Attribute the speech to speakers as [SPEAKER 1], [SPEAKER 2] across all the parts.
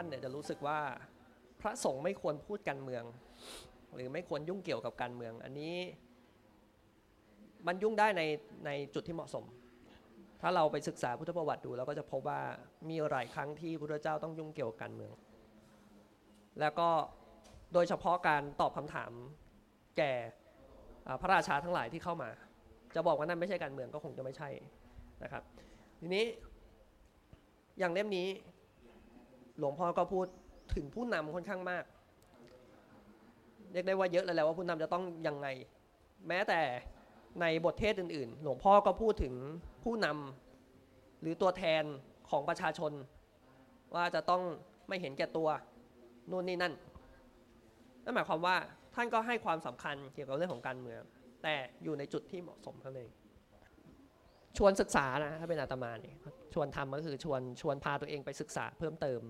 [SPEAKER 1] า
[SPEAKER 2] ติโยมบางท่านเนี่ยจะรู้สึกว่าพระสงฆ์ไม่ควรพูดการเมือง หรือไม่ควรยุ่งเกี่ยวกับการเมือง อันนี้ มันยุ่งได้ในในจุดที่เหมาะสม ถ้าเราไปศึกษาพุทธประวัติดูเราก็จะพบว่ามีหลายครั้งที่พระเจ้าต้องยุ่งเกี่ยวกับการเมือง แล้วก็โดยเฉพาะการตอบคำถามแก่พระราชาทั้งหลายที่เข้ามา จะบอกว่านั่นไม่ใช่การเมืองก็คงจะไม่ใช่นะครับ ทีนี้อย่างเล่มนี้ หลวงพ่อก็พูดถึงผู้นำค่อนข้างมาก เรียกได้ว่าเยอะเลยแหล้วว่าผู้นำจะต้องยังไง แม้แต่ในบทเทศอื่น ๆ หลวงพ่อก็พูดถึงผู้นำหรือตัวแทนของประชาชน ว่าจะต้องไม่เห็นแก่ตัวนู่นนี่นั่นนั่นหมายความว่าท่านก็ให้ความสำคัญเกี่ยวกับเรื่องของการเมืองแต่อยู่ในจุดที่เหมาะสมเท่านั้นเอง ชวนศึกษานะถ้าเป็นอาตมาเนี่ยชวนทำก็คือชวนชวนพาตัวเองไปศึกษาเพิ่มเติม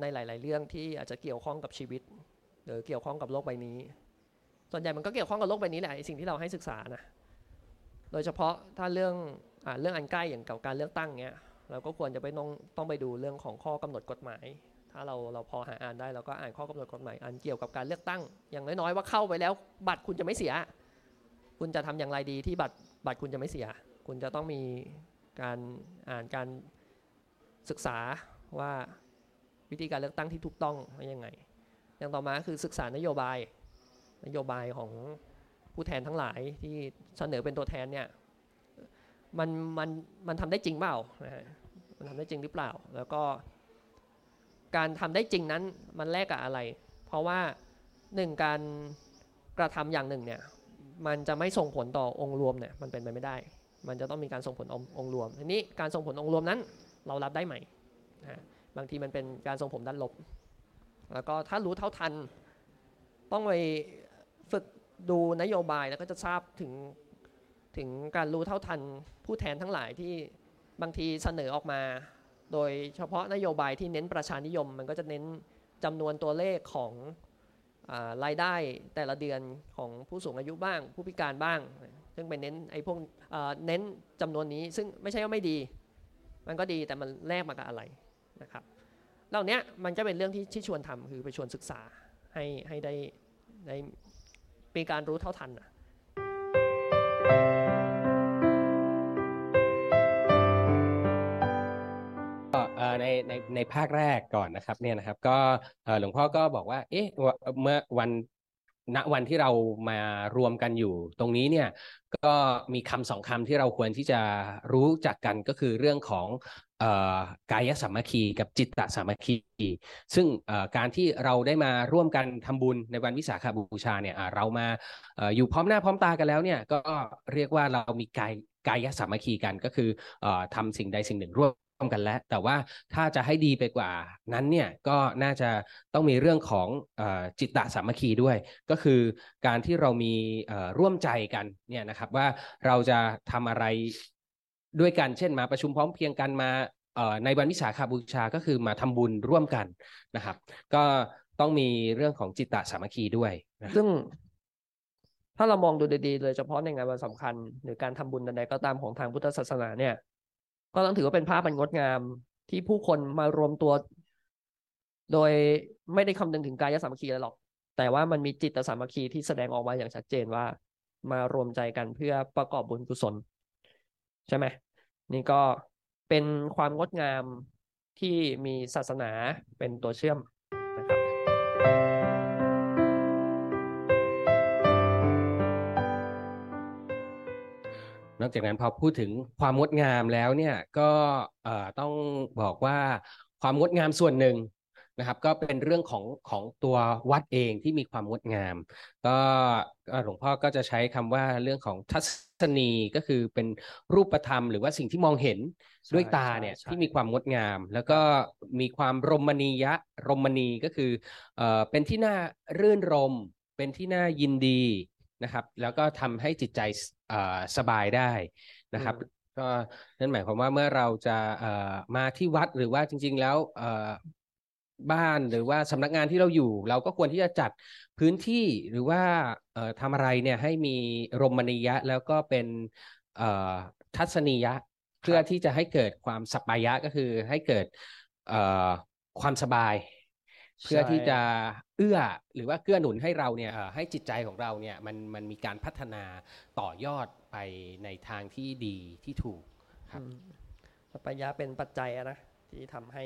[SPEAKER 2] ในหลาย ๆ เรื่องที่อาจจะเกี่ยวข้องกับชีวิต หรือเกี่ยวข้องกับโลกใบนี้ ส่วนใหญ่มันก็เกี่ยวข้องกับโลกใบนี้แหละสิ่งที่เราให้ศึกษานะโดยเฉพาะถ้าเรื่องอเรื่องอันใกล้อย่างกับการเลือกตั้งเนี้ยเราก็ควรจะไปต้องต้องไปดูเรื่องของข้อกำหนดกฎหมาย ถ้าเราเราพอหาอ่านได้เราก็อ่านข้อกำหนดกฎหมายอันเกี่ยวกับการเลือกตั้ง อย่างน้อยๆว่าเข้าไปแล้ว บัตรคุณจะไม่เสีย คุณจะทำอย่างไรดีที่บัตรบัตรคุณจะไม่เสีย คุณจะต้องมีการอ่านการศึกษาว่าวิธีการเลือกตั้งที่ถูกต้องเป็นยังไง อย่างต่อมาคือศึกษานโยบาย นโยบายของผู้แทนทั้งหลายที่เสนอเป็นตัวแทนเนี่ยมันมันมันทำได้จริงเปล่ามันทำได้จริงหรือเปล่า แล้วก็ การทำได้จริงนั้นมันแลกกับอะไร เพราะว่าหนึ่งการกระทำอย่างหนึ่งเนี่ยมันจะไม่ส่งผลต่อองค์รวมเนี่ยมันเป็นไปไม่ได้ มันจะต้องมีการส่งผลององค์รวมทีนี้การส่งผลองค์รวมนั้น เรารับได้ไหมนะบางทีมันเป็นการส่งผลด้านลบ แล้วก็ถ้ารู้เท่าทัน ต้องไปฝึกดูนโยบายแล้วก็จะทราบถึงถึงการรู้เท่าทันผู้แทนทั้งหลายที่บางทีเสนอออกมา โดยเฉพาะนโยบายที่เน้นประชานิยม มันก็จะเน้นจำนวนตัวเลขของ รายได้แต่ละเดือนของผู้สูงอายุบ้าง ผู้พิการบ้าง ซึ่งไปเน้นไอ้พวกเน้นจำนวนนี้ซึ่งไม่ใช่ว่าไม่ดี มันก็ดีแต่มันแลกมากับอะไรนะครับเหล่านี้มันจะเป็นเรื่องที่ที่ชวนทำคือไปชวนศึกษาให้ให้ได้ได้มีการรู้เท่าทันนะ
[SPEAKER 3] ในในในภาคแรกก่อนนะครับเนี่ยนะครับ ก็หลวงพ่อก็บอกว่า เอ๊ะเมื่อวันณวันที่เรามารวมกันอยู่ ตรงนี้เนี่ยก็มีคำสองคำที่เราควรที่จะรู้จักกันก็คือเรื่องของกายสามัคคีกับจิตตสามัคคี ซึ่งการที่เราได้มาร่วมกันทำบุญในวันวิสาขบูชาเนี่ยเรามาออยู่พร้อมหน้าพร้อมตากันแล้วเนี่ยก็เรียกว่าเรามีกายกายสามัคคีกันก็คืออ่อทำสิ่งใดสิ่งหนึ่งร่วมร่ว มกันแล้ว แต่ว่าถ้าจะให้ดีไปกว่านั้นเนี่ยก็น่าจะต้องมีเรื่องของอจิตตสามัคคีด้วย ก็คือการที่เรามีร่วมใจกันเนี่ยนะครับว่าเราจะทำอะไรด้วยกันเช่นมาประชุมพร้อมเพียงกันมาในวันวิสาขบูชาก็คือมาทำบุญร่วมกันนะครับ ก็ต้องมีเรื่องของจิตตสามัคคีด้วยนะ
[SPEAKER 2] ซึ่งถ้าเรามองดูดีๆโดยเฉพาะในงานวันสำคัญ หรือการทำบุญใดๆก็ตามของทางพุทธศาสนาเนี่ย ก็ต้องถือว่าเป็นภาพมันงดงามที่ผู้คนมารวมตัว โดยไม่ได้คำนึงถึงกายสามัคคีอะไรหรอก แต่ว่ามันมีจิตสามัคคีที่แสดงออกมาอย่างชัดเจนว่ามารวมใจกันเพื่อประกอบบุญกุศล ใช่ไหมนี่ก็เป็นความงดงามที่มีศาสนาเป็นตัวเชื่อม น
[SPEAKER 3] อกจากนั้นพอพูดถึงความงดงามแล้วเนี่ยก็เอ่อต้องบอกว่าความงดงามส่วนหนึ่งนะครับ ก็เป็นเรื่องของของตัววัดเองที่มีความงดงาม ก็ก็หลวงพ่อก็จะใช้คำว่าเรื่องของทัศศนีก็คือเป็นรูปธรรม หรือว่าสิ่งที่มองเห็นด้วยตา
[SPEAKER 2] ใช่
[SPEAKER 3] เนี่ย
[SPEAKER 2] ใช่
[SPEAKER 3] ที่มีความงดงาม แล้วก็มีความรมณียะรมณีก็คือเอ่อเป็นที่น่ารื่นรม เป็นที่น่ายินดีนะครับ แล้วก็ทำให้จิตใจเอ่อ สบายได้นะครับ ก็นั่นหมายความว่าเมื่อเราจะเอ่อมาที่วัดหรือว่าจริง ๆ แล้วเอ่อบ้านหรือว่าสำนักงานที่เราอยู่ เราก็ควรที่จะจัดพื้นที่หรือว่าเอ่อทำอะไรเนี่ยให้มีรมณียะแล้วก็เป็นเอ่อทัศนียะเพื่อที่จะให้เกิดความสัปปายะก็คือให้เกิดเอ่อความสบาย เพื่อที่จะเอื้อหรือว่าเกื้อหนุนให้เราเนี่ยให้จิตใจของเราเนี่ยมันมันมีการพัฒนาต่อยอดไปในทางที่ดีที่ถูกครับ
[SPEAKER 2] อืมสัปปายะเป็นปัจจัยนะที่ทำให้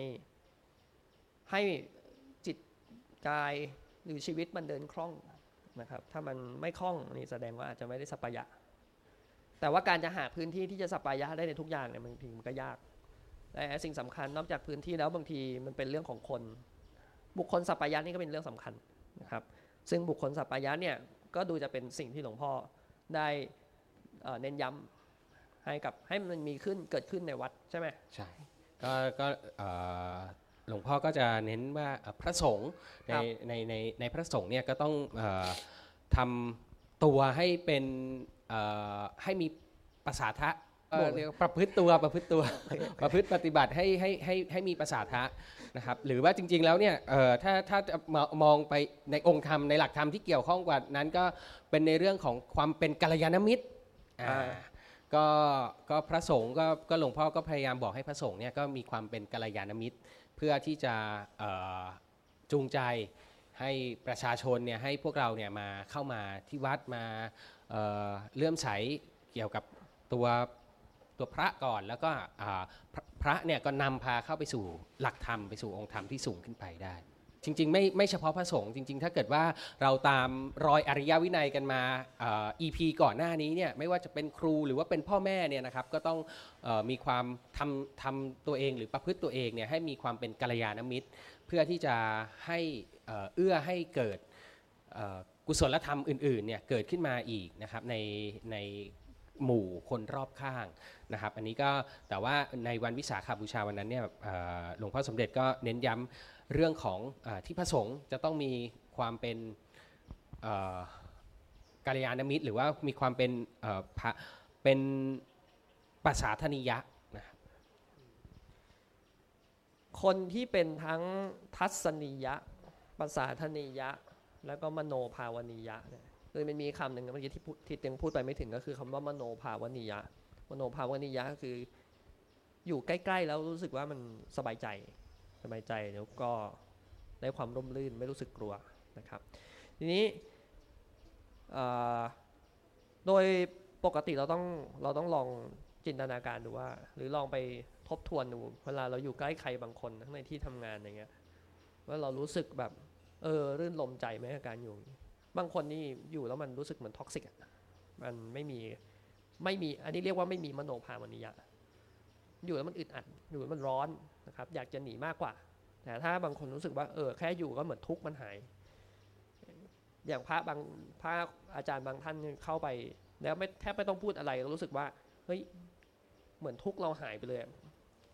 [SPEAKER 2] ให้จิตกายหรือชีวิตมันเดินคล่องนะครับ ถ้ามันไม่คล่องนี่แสดงว่าอาจจะไม่ได้สัปปายะ แต่ว่าการจะหาพื้นที่ที่จะสัปปายะได้ในทุกอย่างเนี่ยบางทีมันก็ยากแต่สิ่งสำคัญนอกจากพื้นที่แล้วบางทีมันเป็นเรื่องของคน บุคคลสัปปายะนี่ก็เป็นเรื่องสำคัญนะครับ ซึ่งบุคคลสัปปายะเนี่ยก็ดูจะเป็นสิ่งที่หลวงพ่อได้เอ่อเน้นย้ำให้กับให้มันมีขึ้นเกิดขึ้นในวัดใช่ไหม
[SPEAKER 3] ใช่ก็ก็เอ่อหลวงพ่อก็จะเน้นว่าเอ่อพระสงฆ์ใน
[SPEAKER 2] ครับ
[SPEAKER 3] ในในในพระสงฆ์เนี่ยก็ต้องเอ่อทำตัวให้เป็นเอ่อให้มีประสาทะ เอ่อเรียกว่าประพฤติตัวประพฤติตัวประพฤติปฏิบัติให้ให้ให้ให้มีประสาทะนะครับหรือว่าจริง ๆแล้วเนี่ยเอ่อถ้าถ้าจะมามองไปในองค์ธรรมในหลักธรรมที่เกี่ยวข้องกว่านั้นก็เป็นในเรื่องของความเป็นกัลยาณมิตรอ่า
[SPEAKER 2] อ่า
[SPEAKER 3] ก็ก็พระสงฆ์ก็ก็หลวงพ่อก็พยายามบอกให้พระสงฆ์เนี่ยก็มีความเป็นกัลยาณมิตร เพื่อที่จะเอ่อจูงใจให้ประชาชนเนี่ยให้พวกเราเนี่ยมาเข้ามาที่วัดมาเอ่อเลื่อมใสเกี่ยวกับตัว ตัวพระก่อนแล้วก็พระเนี่ยก็นำพาเข้าไปสู่หลักธรรมไปสู่องค์ธรรมที่สูงขึ้นไปได้ จริง ๆ ไม่ไม่เฉพาะพระสงฆ์จริง ๆ ถ้าเกิดว่าเราตามรอยอริยวินัยกันมาอ่อ EP ก่อนหน้านี้เนี่ยไม่ว่าจะเป็นครูหรือว่าเป็นพ่อแม่เนี่ยนะครับก็ต้องออมีความทำทำตัวเองหรือประพฤติตัวเองเนี่ยให้มีความเป็นกัลยาณมิตร เพื่อที่จะให้เอื้อให้เกิดกุศลธรรมอื่นๆเนี่ยเกิดขึ้นมาอีกนะครับในใน หมู่คนรอบข้างนะครับ อันนี้ก็แต่ว่าในวันวิสาขบูชาวันนั้นเนี่ยหลวงพ่อสมเด็จก็เน้นย้ำเรื่องของอที่พระสงฆ์จะต้องมีความเป็นกัลยาณมิตร หรือว่ามีความเป็นพระเป็นปัสสาธนิยะนะค
[SPEAKER 2] นที่เป็นทั้งทัศนียะภาษาทนียะ แล้วก็มโนภาวนียะเนี่ย คือมันมีคำหนึ่งเมื่อกี้ที่พูดที่เต็งพูดไปไม่ถึงก็คือคำว่ามโนภาวนียะ มโนภาวนียะก็คือ อยู่ใกล้ๆแล้วรู้สึกว่ามันสบายใจสบายใจแล้วก็ได้ความร่มรื่นไม่รู้สึกกลัวนะครับ ทีนี้โดยปกติเราต้องเราต้องลองจินตนาการดูว่า หรือลองไปทบทวนดูเวลาเราอยู่ใกล้ใครบางคนทั้งในที่ทำงานอย่างเงี้ยว่าเรารู้สึกแบบเออรื่นรมย์ใจไหมกับการอยู่ บางคนนี่อยู่แล้วมันรู้สึกเหมือน toxic อะมันไม่มีไม่มีอันนี้เรียกว่าไม่มีมโนภาวนียะ อยู่แล้วมันอึดอัดอยู่แล้วมันร้อนนะครับอยากจะหนีมากกว่า แต่ถ้าบางคนรู้สึกว่าเออแค่อยู่ก็เหมือนทุกข์มันหาย อย่างพระบางพระอาจารย์บางท่านเข้าไป แล้วไม่แทบไม่ต้องพูดอะไรเรารู้สึกว่าเฮ้ยเหมือนทุกข์เราหายไปเลย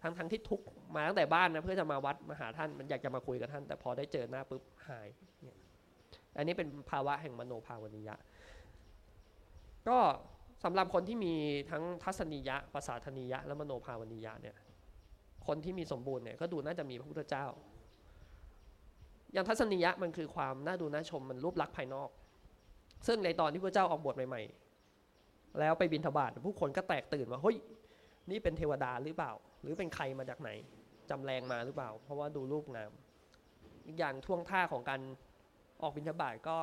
[SPEAKER 2] ทั้งทั้งที่ทุกข์มาตั้งแต่บ้านนะเพื่อจะมาวัดมาหาท่านมันอยากจะมาคุยกับท่าน แต่พอได้เจอหน้าปุ๊บหายเนี่ย อันนี้เป็นภาวะแห่งมโนภาวนิยะ ก็สำหรับคนที่มีทั้งทัศนียะภาษาธนียะ และมโนภาวนิยะเนี่ย คนที่มีสมบูรณ์เนี่ยก็ดูน่าจะมีพระพุทธเจ้า อย่างทัศนียะมันคือความน่าดูน่าชมมันรูปลักษณ์ภายนอก ซึ่งในตอนที่พระเจ้าออกบวชใหม่ๆ แล้วไปบิณฑบาตผู้คนก็แตกตื่นว่าเฮ้ยนี่เป็นเทวดาหรือเปล่า หรือเป็นใครมาจากไหนจำแรงมาหรือเปล่า เพราะว่าดูรูปงาม อีกอย่างท่วงท่าของการ ออกบิณฑบาตก็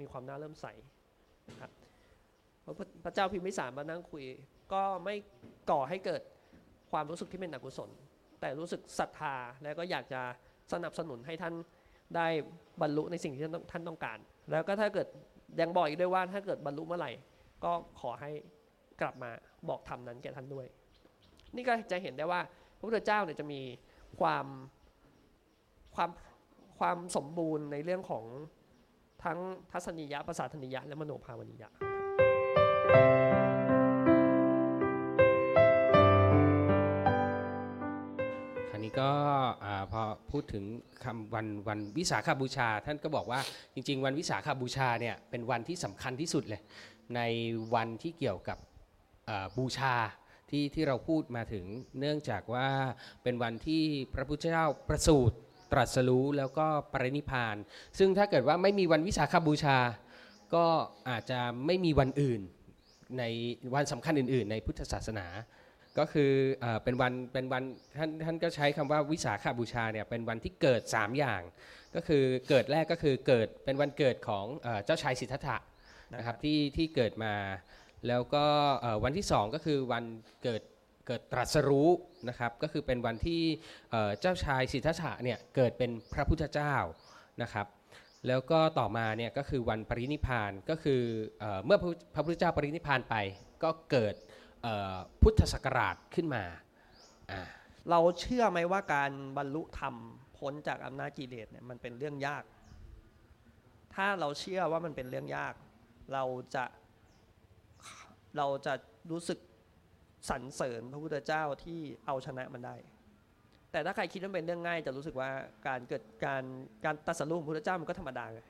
[SPEAKER 2] มีความน่าเริ่มใสครับพระเจ้าพิมพิสารมานั่งคุย ก็ไม่ก่อให้เกิดความรู้สึกที่เป็นอกุศล แต่รู้สึกศรัทธาแล้วก็อยากจะสนับสนุนให้ท่านได้บรรลุในสิ่งที่ท่านต้องท่านต้องการ แล้วก็ถ้าเกิดยังบอกอีกด้วยว่าถ้าเกิดบรรลุเมื่อไหร่ ก็ขอให้กลับมาบอกธรรมนั้นแก่ท่านด้วย นี่ก็จะเห็นได้ว่าพระพุทธเจ้าเนี่ยจะมีความความความสมบูรณ์ในเรื่องของ ทั้งทัศนียะภาษาธนิยะ และมโนภาวนิยะคราว
[SPEAKER 3] นี้ก็พอพูดถึงคำวันวันวิสาขบูชา ท่านก็บอกว่าจริง ๆ วันวิสาขบูชาเนี่ยเป็นวันที่สำคัญที่สุดเลย ในวันที่เกี่ยวกับบูชาที่ที่เราพูดมาถึงเนื่องจากว่าเป็นวันที่พระพุทธเจ้าประสูติ ตรัสรู้แล้วก็ปรินิพาน ซึ่งถ้าเกิดว่าไม่มีวันวิสาขบูชา ก็อาจจะไม่มีวันอื่นในวันสำคัญอื่น ๆ ในพุทธศาสนา ก็คือเป็นวันเป็นวันท่านท่านก็ใช้คำว่าวิสาขาบูชาเนี่ยเป็นวันที่เกิด 3 อย่าง ก็คือเกิดแรกก็คือเกิดเป็นวันเกิดของเจ้าชายสิทธัตถะนะครับที่ที่เกิดมา แล้วก็วันที่ 2 ก็คือวันเกิด เกิดตรัสรู้นะครับก็คือเป็นวันที่เจ้าชายสิทธัตถะเนี่ยเกิดเป็นพระพุทธเจ้านะครับแล้วก็ต่อมาเนี่ยก็คือวันปรินิพานก็คือเมื่อพระพุทธเจ้าปรินิพานไป ก็เกิดพุทธศักราชขึ้นมา
[SPEAKER 2] เราเชื่อไหมว่าการบรรลุธรรมพ้นจากอำนาจกิเลสเนี่ยมันเป็นเรื่องยาก ถ้าเราเชื่อว่ามันเป็นเรื่องยาก เราจะเราจะรู้สึก สรรเสริญพระพุทธเจ้าที่เอาชนะมันได้ แต่ถ้าใครคิดว่าเป็นเรื่องง่ายจะรู้สึกว่าการเกิดการการตัดสรุปพระพุทธเจ้ามันก็ธรรมดาไง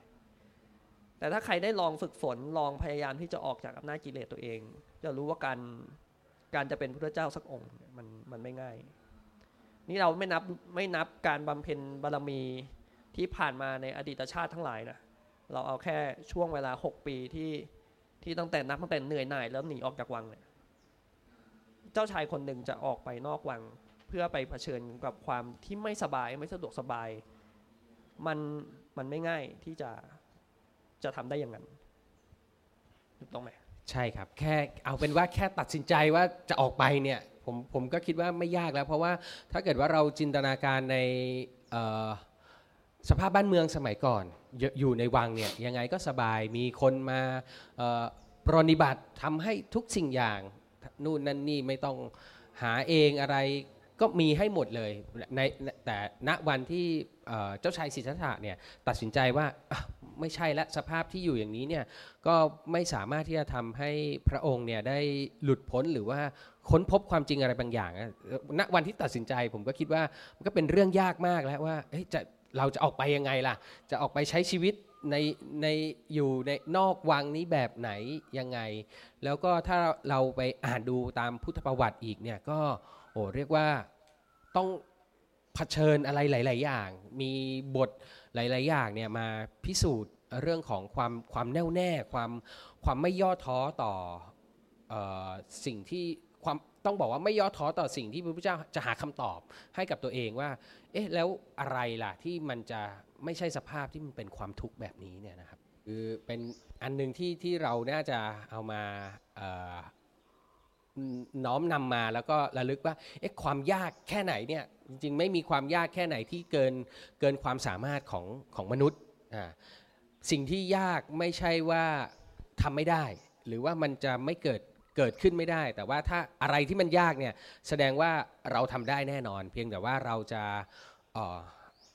[SPEAKER 2] แต่ถ้าใครได้ลองฝึกฝนลองพยายามที่จะออกจากอำนาจกิเลสตัวเอง จะรู้ว่าการการจะเป็นพระเจ้าสักองค์มันมันไม่ง่าย นี่เราไม่นับไม่นับการบำเพ็ญบารมีที่ผ่านมาในอดีตชาติทั้งหลายนะเราเอาแค่ช่วงเวลา 6 ปีที่ที่ตั้งแต่นับตั้งแต่เหนื่อยหน่ายแล้วหนีออกจากวังเนี่ย เจ้าชายคนหนึ่งจะออกไปนอกวัง เพื่อไปเผชิญกับความที่ไม่สบายไม่สะดวกสบาย มันมันไม่ง่ายที่จะจะทำได้อย่างนั้นถูกต้องไหม
[SPEAKER 3] ใช่ครับ แค่เอาเป็นว่าแค่ตัดสินใจว่าจะออกไปเนี่ยผมผมก็คิดว่าไม่ยากแล้ว เพราะว่าถ้าเกิดว่าเราจินตนาการในสภาพบ้านเมืองสมัยก่อน อยู่ในวังเนี่ยยังไงก็สบายมีคนมาปรนิบัติทำให้ทุกสิ่งอย่าง นู่นนั่นนี่ไม่ต้องหาเองอะไรก็มีให้หมดเลยในแต่ณวันที่เจ้าชายสิทธัตถะเนี่ยตัดสินใจว่าไม่ใช่และสภาพที่อยู่อย่างนี้เนี่ยก็ไม่สามารถที่จะทำให้พระองค์เนี่ยได้หลุดพ้นหรือว่าค้นพบความจริงอะไรบางอย่างณวันที่ตัดสินใจผมก็คิดว่ามันก็เป็นเรื่องยากมากแล้วว่าจะเราจะออกไปยังไงล่ะ จะออกไปใช้ชีวิต ในในอยู่ในนอกวังนี้แบบไหนยังไง แล้วก็ถ้าเราไปอ่านดูตามพุทธประวัติอีกเนี่ยก็โอ้เรียกว่าต้องเผชิญอะไรหลาย ๆ อย่าง มีบทหลาย ๆ อย่างเนี่ยมาพิสูจน์เรื่องของความความแน่วแน่ความความไม่ย่อท้อต่ออสิ่งที่ความต้องบอกว่าไม่ย่อท้อต่อสิ่งที่พระพุทธเจ้าจะหาคำตอบให้กับตัวเองว่า เอ๊ะแล้วอะไรล่ะที่มันจะ ไม่ใช่สภาพที่มันเป็นความทุกข์แบบนี้เนี่ยนะครับ คือเป็นอันหนึ่งที่ที่เราน่าจะเอามาน้อมนำมาแล้วก็ระลึกว่าเอ๊ะความยากแค่ไหนเนี่ยจริงๆ ไม่มีความยากแค่ไหนที่เกินเกินความสามารถของของมนุษย์อ่าสิ่งที่ยากไม่ใช่ว่าทำไม่ได้ หรือว่ามันจะไม่เกิดเกิดขึ้นไม่ได้ แต่ว่าถ้าอะไรที่มันยากเนี่ยแสดงว่าเราทำได้แน่นอน เพียงแต่ว่าเราจะ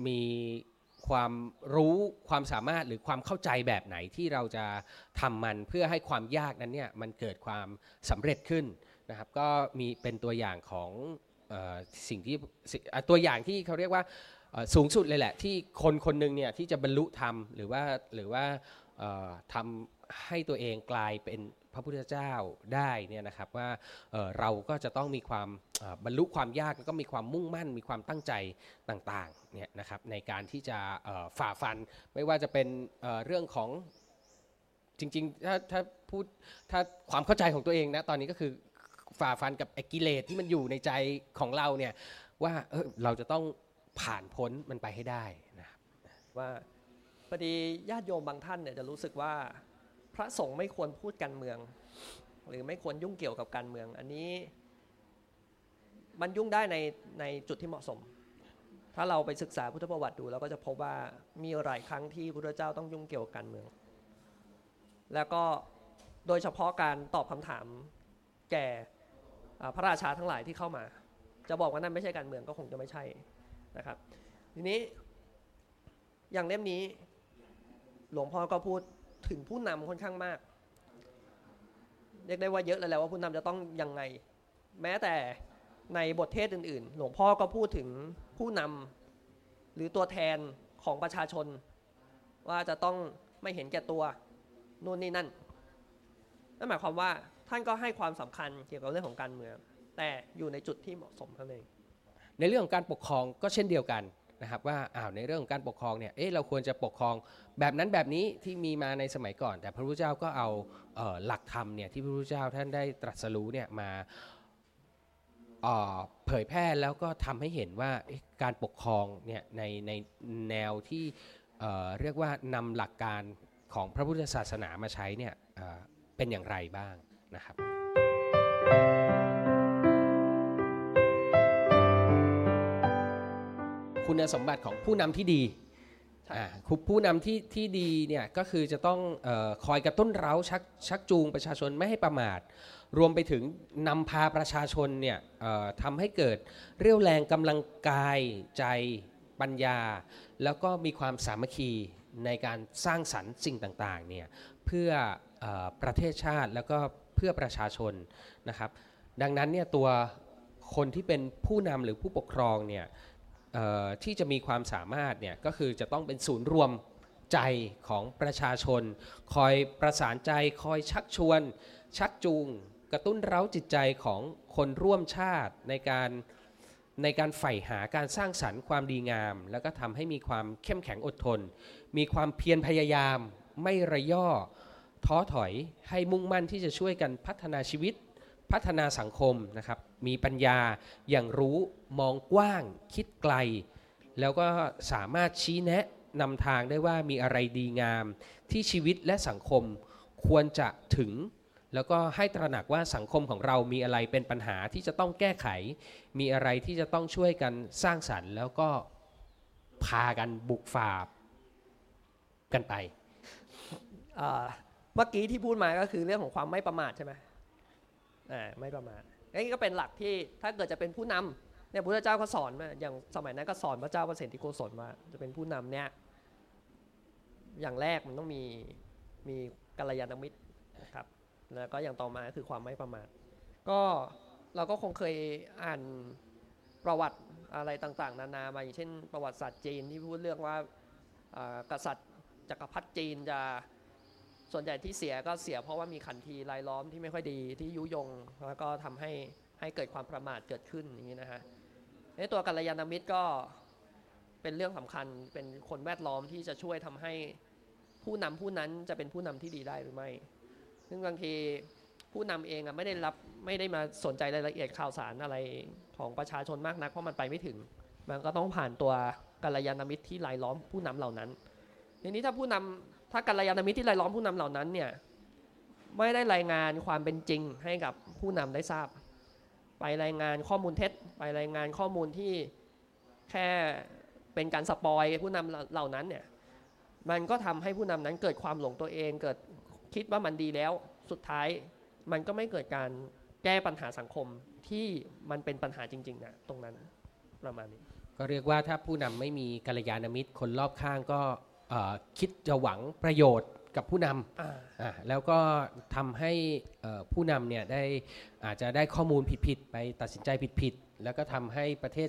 [SPEAKER 3] มี ความรู้ความสามารถหรือความเข้าใจแบบไหนที่เราจะทำมันเพื่อให้ความยากนั้นเนี่ยมันเกิดความสำเร็จขึ้นนะครับ ก็มีเป็นตัวอย่างของสิ่งที่ตัวอย่างที่เขาเรียกว่าสูงสุดเลยแหละ ที่คนคนหนึ่งเนี่ยที่จะบรรลุธรรมหรือว่าหรือว่าทำให้ตัวเองกลายเป็น พระพุทธเจ้าได้เนี่ยนะครับว่าเราก็จะต้องมีความบรรลุความยากแล้วก็มีความมุ่งมั่น มีความตั้งใจต่างๆเนี่ยนะครับในการที่จะฝ่าฟันไม่ว่าจะเป็นเรื่องของจริงๆถ้าถ้าพูดถ้าความเข้าใจของตัวเองนะตอนนี้ก็คือฝ่าฟันกับอกิเลสที่มันอยู่ในใจของเราเนี่ยว่าเเราจะต้องผ่านพ้นมันไปให้ได้นะครับ
[SPEAKER 2] ว่าพอดีญาติโยมบางท่านเนี่ยจะรู้สึกว่า พระสงฆ์ไม่ควรพูดการเมือง หรือไม่ควรยุ่งเกี่ยวกับการเมือง อันนี้ มันยุ่งได้ในในจุดที่เหมาะสม ถ้าเราไปศึกษาพุทธประวัติดูเราก็จะพบว่ามีหลายครั้งที่พระเจ้าต้องยุ่งเกี่ยวกับการเมือง แล้วก็โดยเฉพาะการตอบคำถามแก่พระราชาทั้งหลายที่เข้ามา จะบอกว่านั่นไม่ใช่การเมืองก็คงจะไม่ใช่นะครับ ทีนี้อย่างเล่มนี้หลวงพ่อก็พูด ถึงผู้นำค่อนข้างมาก เรียกได้ว่าเยอะเลยแหละว่าผู้นำจะต้องยังไง แม้แต่ในบทเทศอื่น ๆ หลวงพ่อก็พูดถึงผู้นำหรือตัวแทนของประชาชน ว่าจะต้องไม่เห็นแก่ตัวนู่นนี่นั่นนั่นหมายความว่าท่านก็ให้ความสำคัญเกี่ยวกับเรื่องของการเมือง แต่อยู่ในจุดที่เหมาะสมเท่านั้น
[SPEAKER 3] ในเรื่องของการปกครองก็เช่นเดียวกัน นะครับว่าอ้าวในเรื่องของการปกครองเนี่ยเอ๊ะเราควรจะปกครองแบบนั้นแบบนี้ที่มีมาในสมัยก่อน แต่พระพุทธเจ้าก็เอาเออหลักธรรมเนี่ยที่พระพุทธเจ้าท่านได้ตรัสรู้เนี่ยมาเผยแพร่แล้วก็ทำให้เห็นว่าการปกครองเนี่ยในในแนวที่เเรียกว่านำหลักการของพระพุทธศาสนามาใช้เนี่ยเอ่อเป็นอย่างไรบ้างนะครับ คุณสมบัติของผู้นำที่ดี
[SPEAKER 2] ใช่
[SPEAKER 3] อ่าคุณผู้นำที่ที่ดีเนี่ยก็คือจะต้องเออคอยกระตุ้นเร้าชักชักจูงประชาชนไม่ให้ประมาท รวมไปถึงนำพาประชาชนเนี่ยเอ่อทำให้เกิดเรี่ยวแรงกำลังกายใจปัญญา แล้วก็มีความสามัคคีในการสร้างสรรค์สิ่งต่างๆเนี่ยเพื่อเออประเทศชาติแล้วก็เพื่อประชาชนนะครับ ดังนั้นเนี่ยตัวคนที่เป็นผู้นำหรือผู้ปกครองเนี่ยเอ่อ ที่จะมีความสามารถเนี่ยก็คือจะต้องเป็นศูนย์รวมใจของประชาชน คอยประสานใจคอยชักชวน ชักจูง กระตุ้นเร้าจิตใจของคนร่วมชาติในการในการใฝ่หาการสร้างสรรค์ความดีงาม แล้วก็ทำให้มีความเข้มแข็งอดทน มีความเพียรพยายาม ไม่ระย่อ ท้อถอยให้มุ่งมั่นที่จะช่วยกันพัฒนาชีวิต พัฒนาสังคมนะครับ มีปัญญาอย่างรู้มองกว้างคิดไกล แล้วก็สามารถชี้แนะนำทางได้ว่ามีอะไรดีงาม ที่ชีวิตและสังคมควรจะถึง แล้วก็ให้ตระหนักว่าสังคมของเรามีอะไรเป็นปัญหาที่จะต้องแก้ไข มีอะไรที่จะต้องช่วยกันสร้างสรรค์ แล้วก็พากันบุกฝ่ากันไป
[SPEAKER 2] อ่าเมื่อกี้ที่พูดมาก็คือเรื่องของความไม่ประมาทใช่ไหม อ่าไม่ประมาทนี่ก็เป็นหลักที่ถ้าเกิดจะเป็นผู้นำเนี่ยพระเจ้าก็สอนมาอย่างสมัยนั้นก็สอนพระเจ้าเปรตที่โกศลว่าจะเป็นผู้นำเนี่ยอย่างแรกมันต้องมีมีกัลยาณมิตรนะครับแล้วก็อย่างต่อมาคือความไม่ประมาทก็เราก็คงเคยอ่านประวัติอะไรต่างๆ นานามาอย่างเช่นประวัติศาสตร์จีนที่พูดเรื่องว่ากษัตริย์จักรพรรดิจีนจะ ส่วนใหญ่ที่เสียก็เสียเพราะว่ามีขันทีรายล้อมที่ไม่ค่อยดีที่ยุยงแล้วก็ทำให้ให้เกิดความประมาทเกิดขึ้นอย่างนี้นะฮะในตัวกัลยาณมิตรก็เป็นเรื่องสำคัญเป็นคนแวดล้อมที่จะช่วยทำให้ผู้นำผู้นั้นจะเป็นผู้นำที่ดีได้หรือไม่ ซึ่งบางทีผู้นำเองอะไม่ได้รับไม่ได้มาสนใจรายละเอียดข่าวสารอะไรของประชาชนมากนักเพราะมันไปไม่ถึง มันก็ต้องผ่านตัวกัลยาณมิตรที่รายล้อมผู้นำเหล่านั้นทีนี้ถ้าผู้นำ ถ้ากัลยาณมิตรที่รายล้อมผู้นำเหล่านั้นเนี่ยไม่ได้รายงานความเป็นจริงให้กับผู้นำได้ทราบ ไปรายงานข้อมูลเท็จ ไปรายงานข้อมูลที่แค่เป็นการสปอยผู้นำเหล่านั้นเนี่ยมันก็ทำให้ผู้นำนั้นเกิดความหลงตัวเองเกิดคิดว่ามันดีแล้วสุดท้ายมันก็ไม่เกิดการแก้ปัญหาสังคมที่มันเป็นปัญหาจริงๆนะตรงนั้นประมาณนี้
[SPEAKER 3] ก็เรียกว่าถ้าผู้นำไม่มีกัลยาณมิตรคนรอบข้างก็ คิดจะหวังประโยชน์กับผู้นำ
[SPEAKER 2] อ่า
[SPEAKER 3] อะแล้วก็ทำให้เอ่อผู้นำเนี่ยได้อาจจะได้ข้อมูลผิดๆไปตัดสินใจผิดๆแล้วก็ทำให้ประเทศ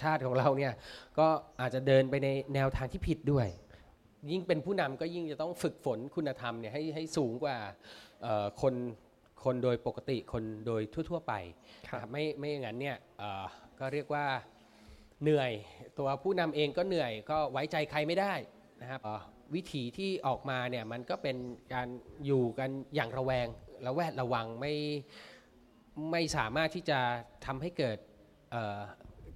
[SPEAKER 3] ชาติของเราเนี่ยก็อาจจะเดินไปในแนวทางที่ผิดด้วย ยิ่งเป็นผู้นำก็ยิ่งจะต้องฝึกฝนคุณธรรมเนี่ยให้ให้สูงกว่าเอ่อคนคนโดยปกติคนโดยทั่ว ๆ ไป
[SPEAKER 2] ครับ
[SPEAKER 3] นะครับไม่ไม่อย่างนั้นเนี่ยเอ่อก็เรียกว่าเหนื่อยตัวผู้นำเองก็เหนื่อยก็ไว้ใจใครไม่ได้ นะครับเอ่อวิถีที่ออกมาเนี่ยมันก็เป็นการอยู่กันอย่างระแวงระแวดระวังไม่ไม่สามารถที่จะทำให้เกิดเอ่อ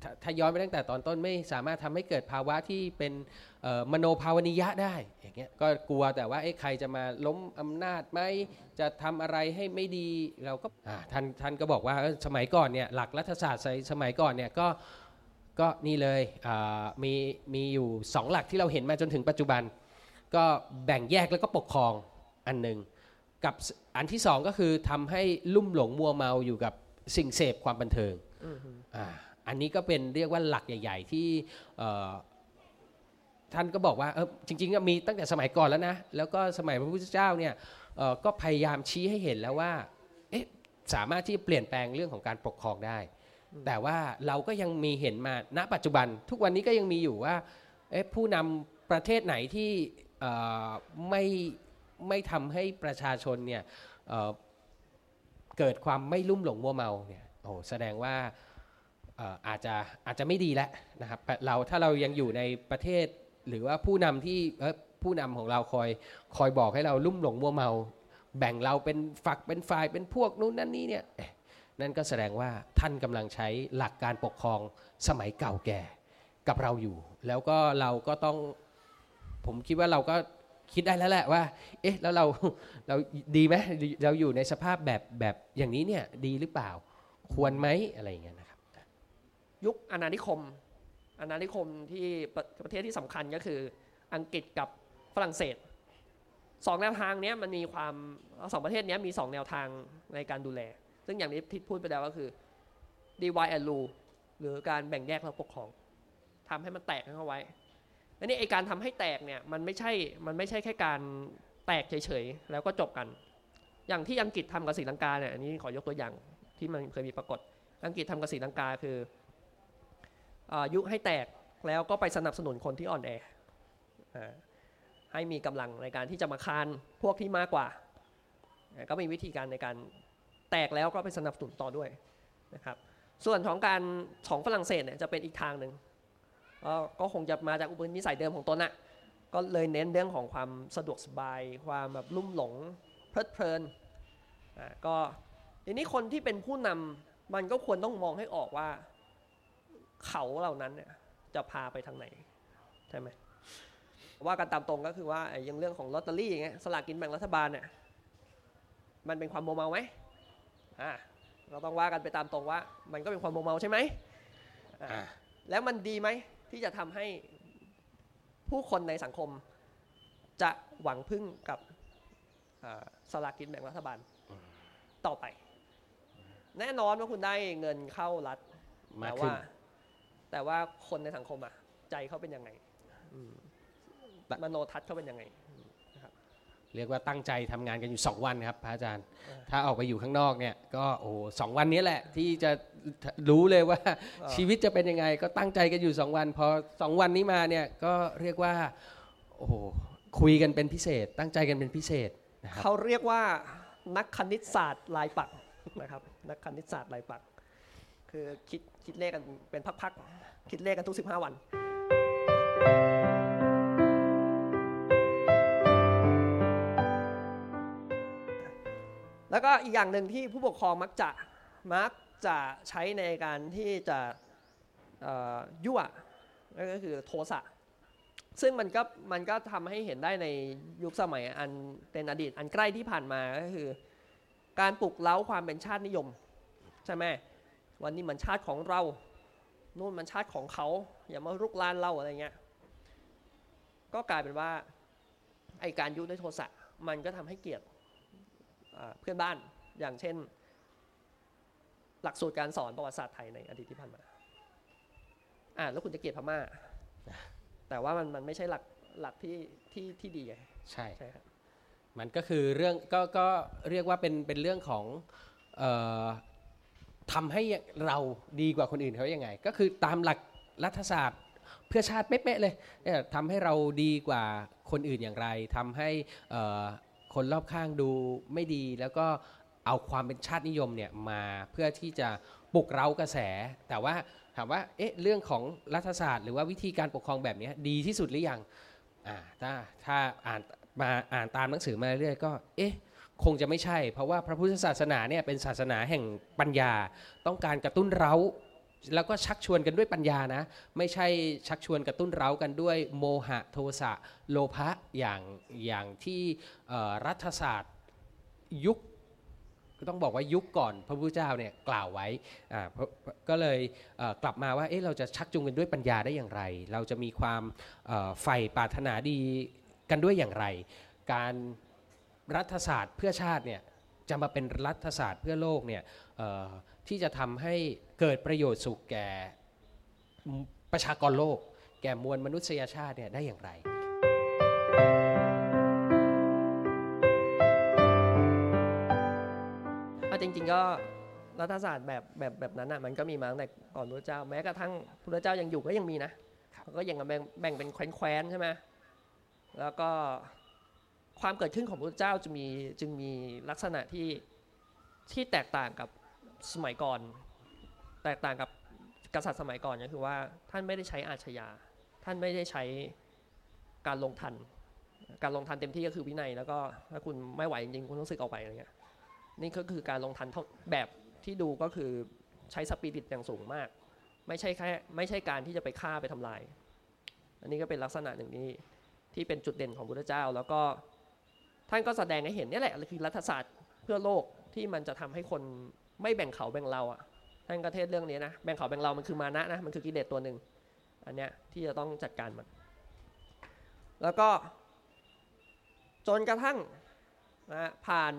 [SPEAKER 3] ถ้าถ้าย้อนไปตั้งแต่ตอนต้นไม่สามารถทำให้เกิดภาวะที่เป็นเอ่อมโนภาวนิยะได้อย่างเงี้ยก็กลัวแต่ว่าเอ๊ะใครจะมาล้มอำนาจไหมจะทำอะไรให้ไม่ดีเราก็อ่าท่านท่านก็บอกว่าเออสมัยก่อนเนี่ยหลักรัฐศาสตร์สมัยสมัยก่อนเนี่ยก็ ก็นี่เลยอ่ามีมีอยู่สองหลักที่เราเห็นมาจนถึงปัจจุบัน ก็แบ่งแยกแล้วก็ปกครองอันหนึ่งกับอันที่สองก็คือทำให้ลุ่มหลงมัวเมาอยู่กับสิ่งเสพความบันเทิง
[SPEAKER 2] อืมฮึ
[SPEAKER 3] อ่าอันนี้ก็เป็นเรียกว่าหลักใหญ่ ๆ ที่เอ่อท่านก็บอกว่าเออจริงๆก็มีตั้งแต่สมัยก่อนแล้วนะแล้วก็สมัยพระพุทธเจ้าเนี่ยเอ่อก็พยายามชี้ให้เห็นแล้วว่าเอ๊ะสามารถที่จะเปลี่ยนแปลงเรื่องของการปกครองได้ แต่ว่าเราก็ยังมีเห็นมาณปัจจุบัน ทุกวันนี้ก็ยังมีอยู่ว่าผู้นำประเทศไหนที่ไม่ไม่ทำให้ประชาชนเนี่ยเเกิดความไม่ลุ่มหลงมัวเมาเนี่ยโอ้แสดงว่าอาจจะอาจจะไม่ดีแล้วนะครับเราถ้าเรายังอยู่ในประเทศหรือว่าผู้นำที่ผู้นำของเราคอยคอยบอกให้เราลุ่มหลงมัวเมา แบ่งเราเป็นฝักเป็นฝ่ายเป็นพวกนู้นนั่นนี่เนี่ยเนั่นก็แสดงว่าท่านกำลังใช้หลักการปกครองสมัยเก่าแก่กับเราอยู่ แล้วก็เราก็ต้องผมคิดว่าเราก็คิดได้แล้วแหละว่า เอ๊ะ แล้วเราเราดีไหมเราอยู่ในสภาพแบบแบบอย่างนี้เนี่ยดีหรือเปล่าควรไหมอะไรอย่างเงี้ยนะครับ
[SPEAKER 2] ยุคอาณานิคมอาณานิคมที่ประประเทศที่สำคัญก็คืออังกฤษกับฝรั่งเศสสองแนวทางเนี้ยมันมีความสองประเทศเนี้ยมีสองแนวทางในการดูแล ซึ่งอย่างที่ทิศพูดไปแล้วก็คือ divide and rule หรือการแบ่งแยกและปกครองทำให้มันแตกเข้าไว้อันนี้ไอการทำให้แตกเนี่ยมันไม่ใช่มันไม่ใช่แค่การแตกเฉยๆแล้วก็จบกัน อย่างที่อังกฤษทำกับศรีลังกาเนี่ยอันนี้ขอยกตัวอย่างที่มันเคยมีปรากฏ อังกฤษทำกับศรีลังกาคืออายุให้แตกแล้วก็ไปสนับสนุนคนที่อ่อนแอให้มีกำลังในการที่จะมาคานพวกที่มากกว่า ก็มีวิธีการในการ แตกแล้วก็ไปสนับสนุนต่อด้วยนะครับส่วนของการของฝรั่งเศสเนี่ยจะเป็นอีกทางหนึ่งก็คงจะมาจากอุปนิสัยเดิมของตนน่ะก็เลยเน้นเรื่องของความสะดวกสบาย ความแบบลุ่มหลงเพลิดเพลินอ่าก็ทีนี้คนที่เป็นผู้นำมันก็ควรต้องมองให้ออกว่า เขาเหล่านั้นเนี่ยจะพาไปทางไหนใช่ไหมว่ากันตามตรงก็คือว่าไอ้อยังเรื่องของลอตเตอรี่อย่างเงี้ยสลากกินแบ่งรัฐบาลเนี่ยมันเป็นความโมเมาไหม อ่าเราต้องว่ากันไปตามตรงว่า มันก็เป็นความโมเมาใช่ไหมอ่า
[SPEAKER 3] อ่า
[SPEAKER 2] แล้วมันดีไหมที่จะทำให้ผู้คนในสังคมจะหวังพึ่งกับอ่าสลากกินแบ่งรัฐบาลต่อไป แน่นอนว่าคุณได้เงินเข้ารัฐ
[SPEAKER 3] มา
[SPEAKER 2] แต่
[SPEAKER 3] ขึ้
[SPEAKER 2] ว่านแต่ว่าคนในสังคมอะใจเขาเป็นยังไงอืม
[SPEAKER 3] แต่
[SPEAKER 2] มโนทัศน์เขาเป็นยังไง
[SPEAKER 3] เรียกว่าตั้งใจทำงานกันอยู่ 2 วันครับพระอาจารย์
[SPEAKER 2] เออ
[SPEAKER 3] ถ้าออกไปอยู่ข้างนอกเนี่ยก็โอ้โหสองวันนี้แหละ ที่จะรู้เลยว่าชีวิตจะเป็นยังไง ก็ตั้งใจกันอยู่ 2 วัน พอ 2 วันนี้มาเนี่ยก็เรียกว่าโอ้โหคุยกันเป็นพิเศษ ตั้งใจกันเป็นพิเศษนะครับ
[SPEAKER 2] เขาเรียกว่านักคณิตศาสตร์ลายปักนะครับนักคณิตศาสตร์ลายปัก คือคิดคิดเลขกันเป็นพักๆคิดเลขกันทุก 15 วัน แล้วก็อีกอย่างหนึ่งที่ผู้ปกครองมักจะมักจะใช้ในการที่จะยั่วนั่นก็คือโทสะซึ่งมันก็มันก็ทำให้เห็นได้ในยุคสมัยอันเป็นอดีตอันใกล้ที่ผ่านมาก็คือ การปลุกเล้าความเป็นชาตินิยม ใช่ไหมวันนี้มันชาติของเรานู่นมันชาติของเขา อย่ามารุกรานเราอะไรเงี้ยก็กลายเป็นว่าไอการยุด้วยโทสะมันก็ทำให้เกลียดอ่า เพื่อนบ้านอย่างเช่น หลักสูตรการสอนประวัติศาสตร์ไทยในอดีตที่ผ่านมาอ่าแล้วคุณจะเกลียดพม่า แต่ว่ามันมันไม่ใช่หลักหลักที่ที่ที่ดีไง
[SPEAKER 3] ใช่
[SPEAKER 2] ใช่ครับ
[SPEAKER 3] มันก็คือเรื่องก็ก็เรียกว่าเป็นเป็นเรื่องของเอ่อทำให้เราดีกว่าคนอื่นเขายังไง ก็คือตามหลักรัฐศาสตร์เพื่อชาติเป๊ะๆเลยเนี่ยทำให้เราดีกว่าคนอื่นอย่างไรทำให้เอ่อ คนรอบข้างดูไม่ดีแล้วก็เอาความเป็นชาตินิยมเนี่ยมาเพื่อที่จะปลุกเร้ากระแส แต่ว่าถามว่าเอ๊ะเรื่องของรัฐศาสตร์ หรือว่าวิธีการปกครองแบบนี้ดีที่สุดหรือยังอ่าถ้าถ้าอ่านมาอ่านตามหนังสือมาเรื่อยๆก็เอ๊ะคงจะไม่ใช่ เพราะว่าพระพุทธศาสนาเนี่ยเป็นศาสนาแห่งปัญญา ต้องการกระตุ้นเร้า แล้วก็ชักชวนกันด้วยปัญญานะ ไม่ใช่ชักชวนกระตุ้นเร้ากันด้วยโมหะโทสะโลภะอย่างอย่างที่รัฐศาสตร์ยุคก็ต้องบอกว่ายุคก่อนพระพุทธเจ้าเนี่ยกล่าวไว้ก็เลยเกลับมาว่าเอ๊ะเราจะชักจูงกันด้วยปัญญาได้อย่างไร เราจะมีความใฝ่ปรารถนาดีกันด้วยอย่างไร การรัฐศาสตร์เพื่อชาติเนี่ยจะมาเป็นรัฐศาสตร์เพื่อโลกเนี่ยที่จะทำให้ เกิดประโยชน์สุขแก่ประชากรโลก แก่มวลมนุษยชาติเนี่ยได้อย่างไร
[SPEAKER 2] เอาจริง ๆ ก็รัฐศาสตร์แบบแบบแบบนั้นอะมันก็มีมาตั้งแต่ก่อนพระเจ้า แม้กระทั่งพระเจ้ายังอยู่ก็ยังมีนะก็ยังแบ่งแบ่งเป็นแคว้นๆใช่ไหมแล้วก็ความเกิดขึ้นของพระเจ้าจะมีจึงมีลักษณะที่ที่แตกต่างกับสมัยก่อน แตกต่างกับกษัตริย์สมัยก่อนก็คือว่าท่านไม่ได้ใช้อาชญา ท่านไม่ได้ใช้การลงทัน การลงทันเต็มที่ก็คือวินัย แล้วก็ถ้าคุณไม่ไหวจริงๆคุณต้องสึกออกไปอะไรเงี้ยนี่ก็คือการลงทันแบบที่ดูก็คือใช้สปีดิตอย่างสูงมาก ไม่ใช่แค่ไม่ใช่การที่จะไปฆ่าไปทำลาย อันนี้ก็เป็นลักษณะหนึ่งนี้ที่เป็นจุดเด่นของพุทธเจ้า แล้วก็ท่านก็แสดงให้เห็นนี่แหละคือรัฐศาสตร์เพื่อโลกที่มันจะทำให้คนไม่แบ่งเขาแบ่งเราอะ ท่านก็เทศเรื่องนี้นะแบ่งเขาแบ่งเรามันคือมานะนะมันคือกิเลสตัวหนึ่งอันเนี้ยที่จะต้องจัดการมัน แล้วก็จนกระทั่งนะผ่าน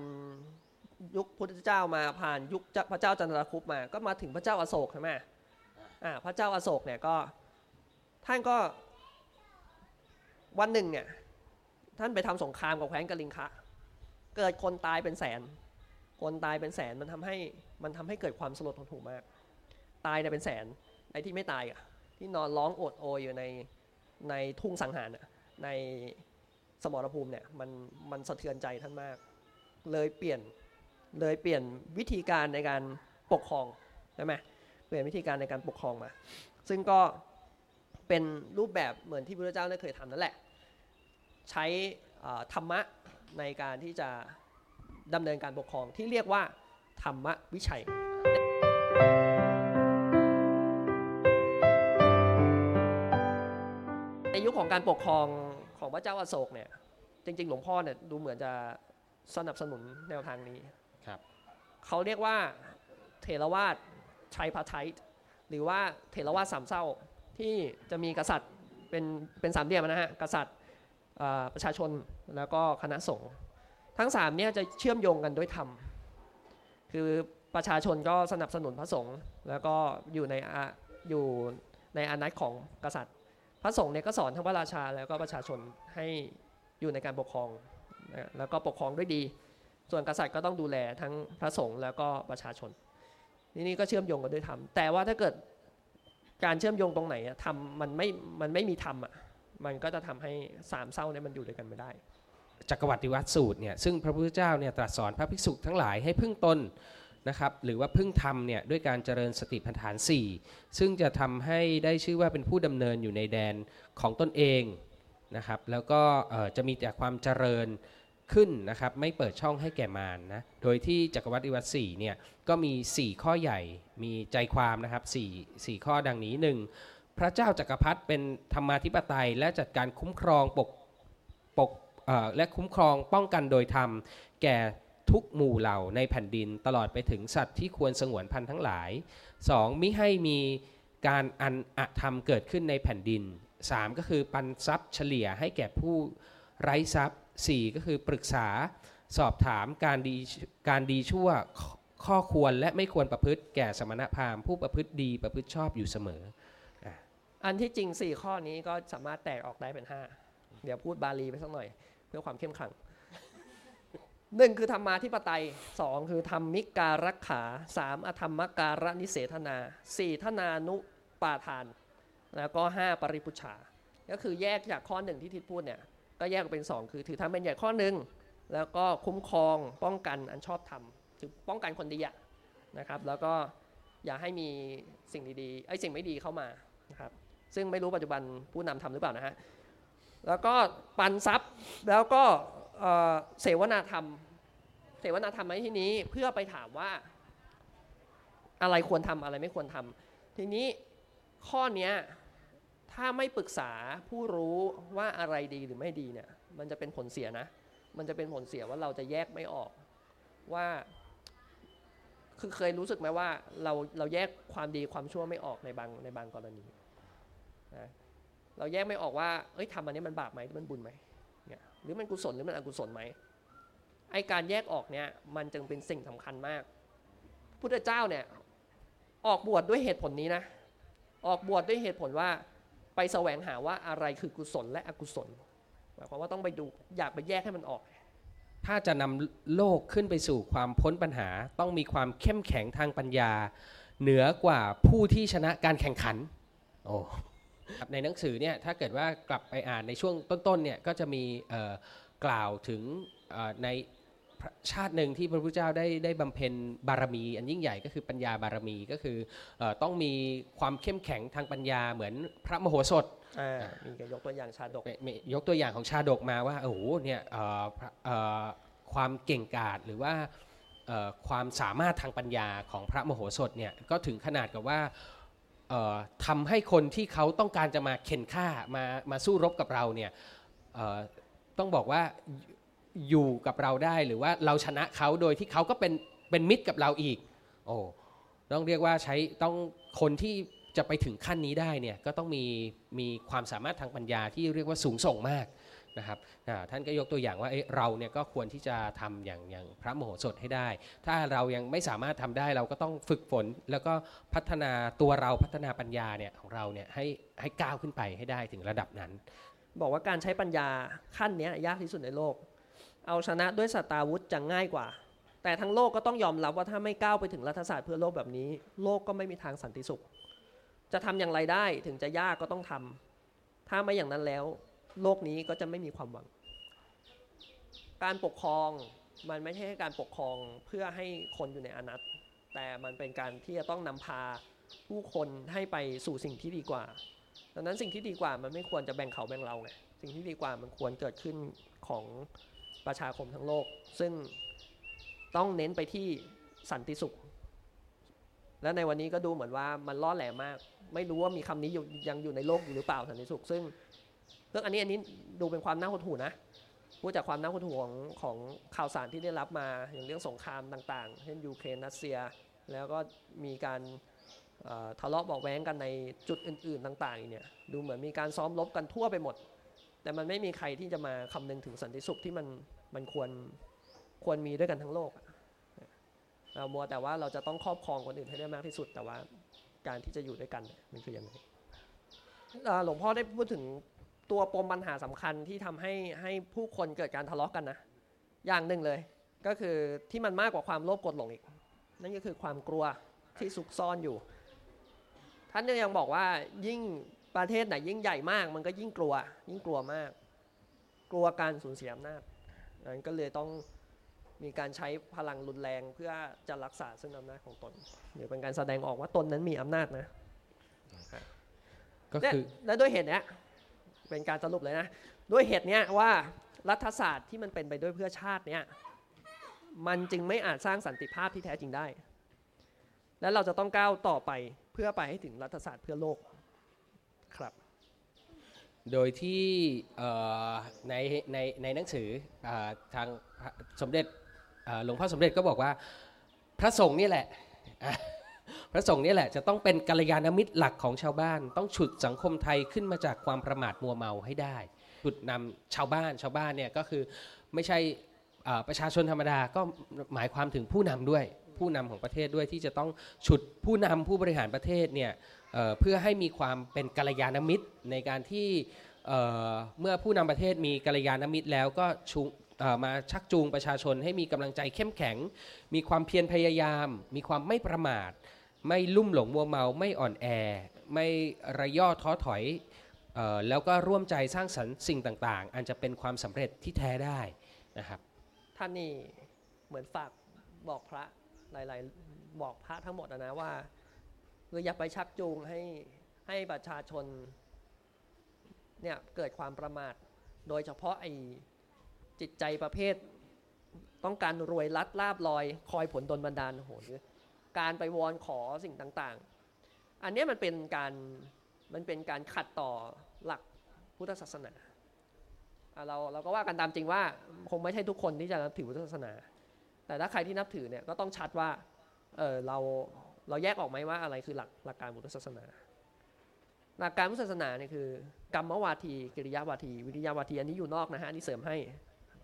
[SPEAKER 2] ยุคพุทธเจ้ามาผ่านยุคพระเจ้าจันทรคุปมา ก็มาถึงพระเจ้าอาโศกใช่ไหมอ่าพระเจ้าอาโศกเนี่ยก็ท่านก็วันหนึ่งเนี่ยท่านไปทำสงครามกับแคว้นกลิงคะ เกิดคนตายเป็นแสน คนตายเป็นแสนมันทำให้ มันทำให้เกิดความสลดหดหู่มาก ตายเนี่ยเป็นแสนไอ้ที่ไม่ตายอะที่นอนร้องโอดโอยอยู่ในในทุ่งสังหารในสมรภูมิเนี่ยมันมันสะเทือนใจท่านมาก เลยเปลี่ยนเลยเปลี่ยนวิธีการในการปกครองใช่ไหมเปลี่ยนวิธีการในการปกครองมา ซึ่งก็เป็นรูปแบบเหมือนที่พระเจ้าได้เคยทำนั่นแหละ ใช้ธรรมะในการที่จะดำเนินการปกครองที่เรียกว่า ธรรมวิชัยในยุคของการปกครองของพระเจ้าอาโศกเนี่ย จริง ๆ หลวงพ่อเนี่ยดูเหมือนจะสนับสนุนแนวทางนี้
[SPEAKER 3] ครับ
[SPEAKER 2] เขาเรียกว่าเทรวาสชัยพาไทหรือว่าเทรวาสสามเศร้าที่จะมีกษัตริย์เป็นเป็นสามเหลี่ยมนะฮะกษัตริย์ประชาชนแล้วก็คณะสงฆ์ทั้งสามเนี่ยจะเชื่อมโยงกันด้วยธรรม คือประชาชนก็สนับสนุนพระสงฆ์แล้วก็อยู่ในอยู่ในอานัตของกษัตริย์ พระสงฆ์เนี่ยก็สอนทั้งพระราชาแล้วก็ประชาชนให้อยู่ในการปกครองแล้วก็ปกครองด้วยดี ส่วนกษัตริย์ก็ต้องดูแลทั้งพระสงฆ์แล้วก็ประชาชนนี่ก็เชื่อมโยงกันด้วยธรรมแต่ว่าถ้าเกิดการเชื่อมโยงตรงไหนทำมันไม่มันไม่มีธรรมอะมันก็จะทำให้สามเศร้าเนี่ยมันอยู่ด้วยกันไม่ได้
[SPEAKER 3] จักรวรรดิวัตสูตรเนี่ยซึ่งพระพุทธเจ้าเนี่ยตรัสสอนพระภิกษุทั้งหลายให้พึ่งตนนะครับหรือว่าพึ่งธรรมเนี่ยด้วยการเจริญสติปัฏฐาน 4 ซึ่งจะทำให้ได้ชื่อว่าเป็นผู้ดำเนินอยู่ในแดนของตนเองนะครับแล้วก็จะมีแต่ความเจริญขึ้นนะครับไม่เปิดช่องให้แก่มารนนะโดยที่จักรวรรดิวัตสี่เนี่ยก็มี 4 ข้อใหญ่มีใจความนะครับ4 4ข้อดังนี้ 1. พระเจ้าจักรพรรดิเป็นธรรมาธิปไตย และจัดการคุ้มครองปกปก และคุ้มครองป้องกันโดยธรรม แก่ทุกหมู่เหล่าในแผ่นดินตลอดไปถึงสัตว์ที่ควรสงวนพันธุ์ทั้งหลาย 2. มิให้มีการอันอธรรมเกิดขึ้นในแผ่นดิน 3. ก็คือปันทรัพย์เฉลี่ยให้แก่ผู้ไร้ทรัพย์ 4 ก็คือปรึกษาสอบถามการดีการดีชั่วข้อควรและไม่ควรประพฤติแก่สมณพราหมณ์ผู้ประพฤติดีประพฤติชอบอยู่เสมอ
[SPEAKER 2] อันที่จริง 4 ข้อนี้ก็สามารถแตกออกได้เป็น 5 เดี๋ยวพูดบาลีไปสักหน่อย พื่อความเข้มขังหนึ่งคือธรรมาธิปไตยสองคือธรรมิการักขาสามอธรรมการนิเสธนาสี่ธนานุปาทาน แล้วก็ห้าปริพุชา ก็คือแยกจากข้อหนึ่งที่ทิศพูดเนี่ย ก็แยกเป็น2คือถือทำเป็นใหญ่ข้อหนึ่งแล้วก็คุ้มครองป้องกันอันชอบทำถือป้องกันคนดีนะครับ แล้วก็อย่าให้มีสิ่งดีๆไอ้สิ่งไม่ดีเข้ามานะครับซึ่งไม่รู้ปัจจุบันผู้นำทำหรือเปล่านะฮะ แล้วก็ปันทรัพย์แล้วก็เสวนาธรรม เสวนาธรรมในที่นี้เพื่อไปถามว่า อะไรควรทำอะไรไม่ควรทำทีนี้ข้อนี้ถ้าไม่ปรึกษาผู้รู้ว่าอะไรดีหรือไม่ดีเนี่ยมันจะเป็นผลเสียนะ มันจะเป็นผลเสียว่าเราจะแยกไม่ออกว่าคือเคยรู้สึกไหมว่าเราเราแยกความดีความชั่วไม่ออกในบางในบางกรณีนะ เราแยกไม่ออกว่าเอ้ยทำอันนี้มันบาปไหมมันบุญไหมเนี่ยหรือมันกุศลหรือมันอกุศลไหมไอการแยกออกเนี่ยมันจึงเป็นสิ่งสำคัญมาก พุทธเจ้าเนี่ยออกบวชดด้วยเหตุผลนี้นะ ออกบวชดด้วยเหตุผลว่าไปแสวงหาว่าอะไรคือกุศลและอกุศลหมายความว่าต้องไปดูอยากไปแยกให้มันออก
[SPEAKER 3] ถ้าจะนำโลกขึ้นไปสู่ความพ้นปัญหา ต้องมีความเข้มแข็งทางปัญญา เหนือกว่าผู้ที่ชนะการแข่งขัน โอ้ ในหนังสือเนี่ยถ้าเกิดว่ากลับไปอ่านในช่วงต้นๆเนี่ยก็จะมีเอ่อกล่าวถึงเอ่อในชาติหนึ่งที่พระพุทธเจ้าได้ได้บำเพ็ญบารมี อันยิ่งใหญ่ก็คือปัญญาบารมีก็คือเอ่อต้องมีความเข้มแข็งทางปัญญาเหมือนพระมโหสถ
[SPEAKER 2] อ่ามีการยกตัวอย่างชาดก
[SPEAKER 3] มีมียกตัวอย่างของชาดกมาว่าโอ้โหเนี่ยเอ่อพระเอ่อความเก่งกาจหรือว่าเอ่อความสามารถทางปัญญาของพระมโหสถเนี่ยก็ถึงขนาดกับว่าเอ่อ ทำให้คนที่เขาต้องการจะมาเข็นฆ่ามามาสู้รบกับเราเนี่ยต้องบอกว่าอยู่กับเราได้หรือว่าเราชนะเขาโดยที่เขาก็เป็นเป็นมิตรกับเราอีก โอ้ต้องเรียกว่าใช้ต้องคนที่จะไปถึงขั้นนี้ได้เนี่ยก็ต้องมีมีความสามารถทางปัญญาที่เรียกว่าสูงส่งมาก นะครับท่านก็ยกตัวอย่างว่าเเราเนี่ยก็ควรที่จะทำอย่างอย่างพระโมโหสถให้ได้ ถ้าเรายังไม่สามารถทำได้เราก็ต้องฝึกฝน แล้วก็พัฒนาตัวเราพัฒนาปัญญาเนี่ยของเราเนี่ยให้ให้ก้าวขึ้นไปให้ได้ถึงระดับนั้น
[SPEAKER 2] บอกว่าการใช้ปัญญาขั้นนี้ยากที่สุดในโลก เอาชนะด้วยสตาวุธจะง่ายกว่า แต่ทั้งโลกก็ต้องยอมรับว่าถ้าไม่ก้าวไปถึงรัฐศาสตร์เพื่อโลกแบบนี้ โลกก็ไม่มีทางสันติสุข จะทำอย่างไรได้ถึงจะยากก็ต้องทำถ้าไม่อย่างนั้นแล้ว โลกนี้ก็จะไม่มีความหวัง การปกครองมันไม่ใช่การปกครองเพื่อให้คนอยู่ในอนัตแต่มันเป็นการที่จะต้องนำพาผู้คนให้ไปสู่สิ่งที่ดีกว่า ดังนั้นสิ่งที่ดีกว่ามันไม่ควรจะแบ่งเขาแบ่งเราไง สิ่งที่ดีกว่ามันควรเกิดขึ้นของประชาคมทั้งโลก ซึ่งต้องเน้นไปที่สันติสุข และในวันนี้ก็ดูเหมือนว่ามันล่อแหลมมาก ไม่รู้ว่ามีคำนี้ยังอยู่ในโลกอยู่หรือเปล่าสันติสุข ซึ่ง รื่องอันนี้อันนี้ดูเป็นความน่าหดหู่นะพูดจากความน่าหดหู่ของของข่าวสารที่ได้รับมาอย่างเรื่องสงครามต่างๆ เช่นยูเครนรัสเซีย แล้วก็มีการทะเลาะเบาะแว้งกันในจุดอื่นๆต่างๆเนี่ยดูเหมือนมีการซ้อมรบกันทั่วไปหมด แต่มันไม่มีใครที่จะมาคำนึงถึงสันติสุขที่มันมันควรควรมีด้วยกันทั้งโลกเรามัวแต่ว่าเราจะต้องครอบครองคนอื่นให้ได้มากที่สุด แต่ว่าการที่จะอยู่ด้วยกันมันคือยังไงหลวงพ่อได้พูดถึง ตัวปมปัญหาสำคัญที่ทำให้ให้ผู้คนเกิดการทะเลาะกันนะ อย่างหนึ่งเลย ก็คือที่มันมากกว่าความโลภโกรธหลงอีก นั่นก็คือความกลัวที่ซุกซ่อนอยู่ ท่านยังบอกว่ายิ่งประเทศไหนยิ่งใหญ่มาก มันก็ยิ่งกลัว ยิ่งกลัวมาก กลัวการสูญเสียอำนาจนั้นก็เลยต้องมีการใช้พลังรุนแรงเพื่อจะรักษาซึ่งอำนาจของตนหรือเป็นการแสดงออกว่าตนนั้นมีอำนาจนะ
[SPEAKER 3] ก็
[SPEAKER 2] และ
[SPEAKER 3] คือ
[SPEAKER 2] และด้วยเหตุเนี้ย เป็นการสรุปเลยนะ ด้วยเหตุเนี้ยว่ารัฐศาสตร์ที่มันเป็นไปด้วยเพื่อชาติเนี้ยมันจึงไม่อาจสร้างสันติภาพที่แท้จริงได้ และเราจะต้องก้าวต่อไปเพื่อไปให้ถึงรัฐศาสตร์เพื่อโลกครับ
[SPEAKER 3] โดยที่ในในในหนังสืออทางสมเด็จหลวงพ่อสมเด็จก็บอกว่าพระสงฆ์นี่แหละ ระสงฆ์นี่แหละจะต้องเป็นกัลยาณมิตรหลักของชาวบ้าน ต้องฉุดสังคมไทยขึ้นมาจากความประมาทมัวเมาให้ได้ฉุดนำชาวบ้านชาวบ้านเนี่ยก็คือไม่ใช่ประชาชนธรรมดาก็หมายความถึงผู้นำด้วย ผู้นำของประเทศด้วยที่จะต้องฉุดผู้นำผู้บริหารประเทศเนี่ยเเพื่อให้มีความเป็นกัลยาณมิตรในการที่เเมื่อผู้นำประเทศมีกัลยาณมิตรแล้วก็ชูเอ่อมาชักจูงประชาชนให้มีกำลังใจเข้มแข็ง มีความเพียรพยายาม มีความไม่ประมาท ไม่ลุ่มหลงมัวเมาไม่อ่อนแอ ไม่ระย่อท้อถอยออแล้วก็ร่วมใจสร้างสรรค์สิ่งต่างๆ อันจะเป็นความสำเร็จที่แท้ได้นะครับ
[SPEAKER 2] ท่านนี่เหมือนฝากบอกพระหลายๆ บอกพระทั้งหมดนะว่าคืออย่าไปชักจูงให้ให้ประชาชนเนี่ยเกิดความประมาท โดยเฉพาะไอ้จิตใจประเภท ต้องการรวยลัดลาบลอย คอยผลดลบันดาลโหหรือ การไปวอนขอสิ่งต่างๆ อันนี้มันเป็นการมันเป็นการขัดต่อหลักพุทธศาสนาเราเราก็ว่ากันตามจริงว่าคงไม่ใช่ทุกคนที่จะนับถือพุทธศาสนา แต่ถ้าใครที่นับถือเนี่ยก็ต้องชัดว่าเออเราเราแยกออกไหมว่าอะไรคือหลักหลักการพุทธศาสนา หลักการพุทธศาสนาเนี่ยคือกรรมวาทีกิริยาวาที วิริยาวาทีอันนี้อยู่นอกนะฮะนนี้เสริมให้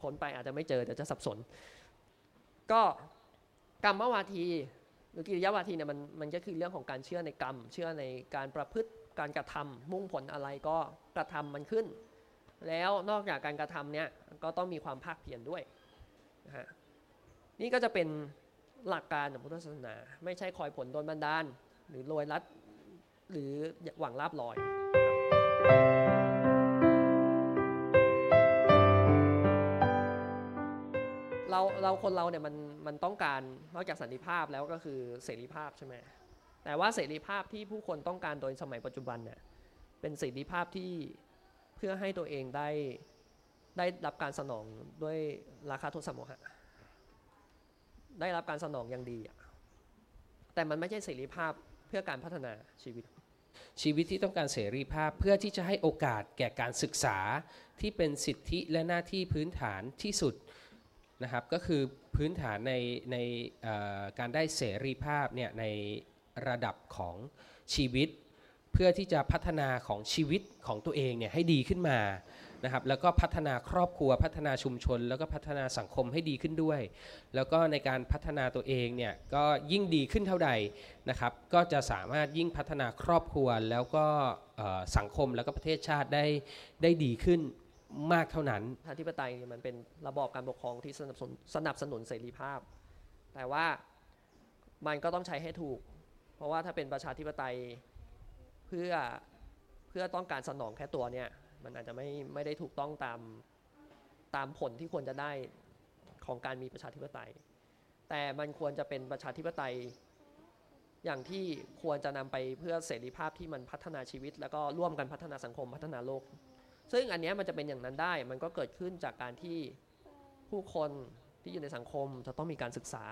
[SPEAKER 2] คนไปอาจจะไม่เจอเดี๋ยวจะสับสน ก็กรรมวาที หรือกิริยาวาทีเนี่ยมันมันก็คือเรื่องของการเชื่อในกรรม เชื่อในการประพฤติการกระทำมุ่งผลอะไรก็กระทำมันขึ้น แล้วนอกจากการกระทำเนี่ยก็ต้องมีความภาคเพียรด้วยนะฮะนี่ก็จะเป็นหลักการของพุทธศาสนา ไม่ใช่คอยผลโดนบันดาล หรือโรยรัดหรือหวังลาบลอย เราเราคนเราเนี่ยมันมันต้องการนอกจากสันติภาพแล้วก็คือเสรีภาพใช่ไหมแต่ว่าเสรีภาพที่ผู้คนต้องการโดยสมัยปัจจุบันเนี่ยเป็นเสรีภาพที่เพื่อให้ตัวเองได้ได้รับการสนองด้วยราคาโทษสมหะได้รับการสนองอย่างดีแต่มันไม่ใช่เสรีภาพเพื่อการพัฒนาชีวิต
[SPEAKER 3] ชีวิตที่ต้องการเสรีภาพเพื่อที่จะให้โอกาสแก่การศึกษาที่เป็นสิทธิและหน้าที่พื้นฐานที่สุด นะครับก็คือพื้นฐานในในการได้เสรีภาพเนี่ยในระดับของชีวิต เพื่อที่จะพัฒนาของชีวิตของตัวเองเนี่ยให้ดีขึ้นมานะครับแล้วก็พัฒนาครอบครัวพัฒนาชุมชน แล้วก็พัฒนาสังคมให้ดีขึ้นด้วย แล้วก็ในการพัฒนาตัวเองเนี่ยก็ยิ่งดีขึ้นเท่าใดนะครับก็จะสามารถยิ่งพัฒนาครอบครัวแล้วก็สังคมแล้วก็ประเทศชาติได้ได้ดีขึ้น มากเท่านั้น
[SPEAKER 2] ประชาธิปไตยนี่มันเป็นระบอบการปกครองที่สนับสนุนสนับสนุนเสรีภาพ แต่ว่ามันก็ต้องใช้ให้ถูก เพราะว่าถ้าเป็นประชาธิปไตยเพื่อเพื่อต้องการสนองแค่ตัวเนี่ยมันอาจจะไม่ไม่ได้ถูกต้องตามตามผลที่ควรจะได้ของการมีประชาธิปไตย แต่มันควรจะเป็นประชาธิปไตย อย่างที่ควรจะนำไปเพื่อเสรีภาพที่มันพัฒนาชีวิต แล้วก็ร่วมกันพัฒนาสังคมพัฒนาโลก ซึ่งอันนี้มันจะเป็นอย่างนั้นได้ มันก็เกิดขึ้นจากการที่ผู้คนที่อยู่ในสังคมจะต้องมีการศึกษา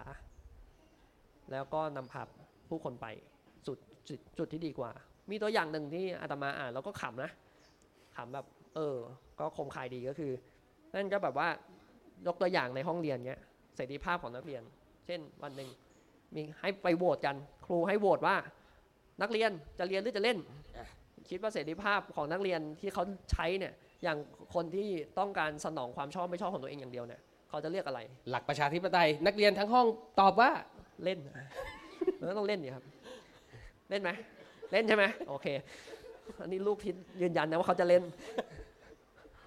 [SPEAKER 2] แล้วก็นำพาผู้คนไปจุดจุดจุดที่ดีกว่า มีตัวอย่างหนึ่งที่อาตมาอ่านแล้วก็ขำนะขำแบบเออ ก็คมคายดีก็คือ นั่นก็แบบว่ายกตัวอย่างในห้องเรียนเนี้ยเสรีภาพของนักเรียน เช่นวันหนึ่งมีให้ไปโหวตกัน ครูให้โหวตว่า นักเรียนจะเรียนหรือจะเล่น คิดว่าเสรีภาพของนักเรียนที่เขาใช้เนี่ยอย่างคนที่ต้องการสนองความชอบไม่ชอบของตัวเองอย่างเดียวเนี่ยเขาจะเรียกอะไร
[SPEAKER 3] หลักประชาธิปไตย นักเรียนทั้งห้องตอบว่า
[SPEAKER 2] เล่นมันก็ต้องเล่นอยู่ครับ เล่นไหมเล่นใช่ไหมโอเค อันนี้ลูกทิศยืนยันนะว่าเขาจะเล่น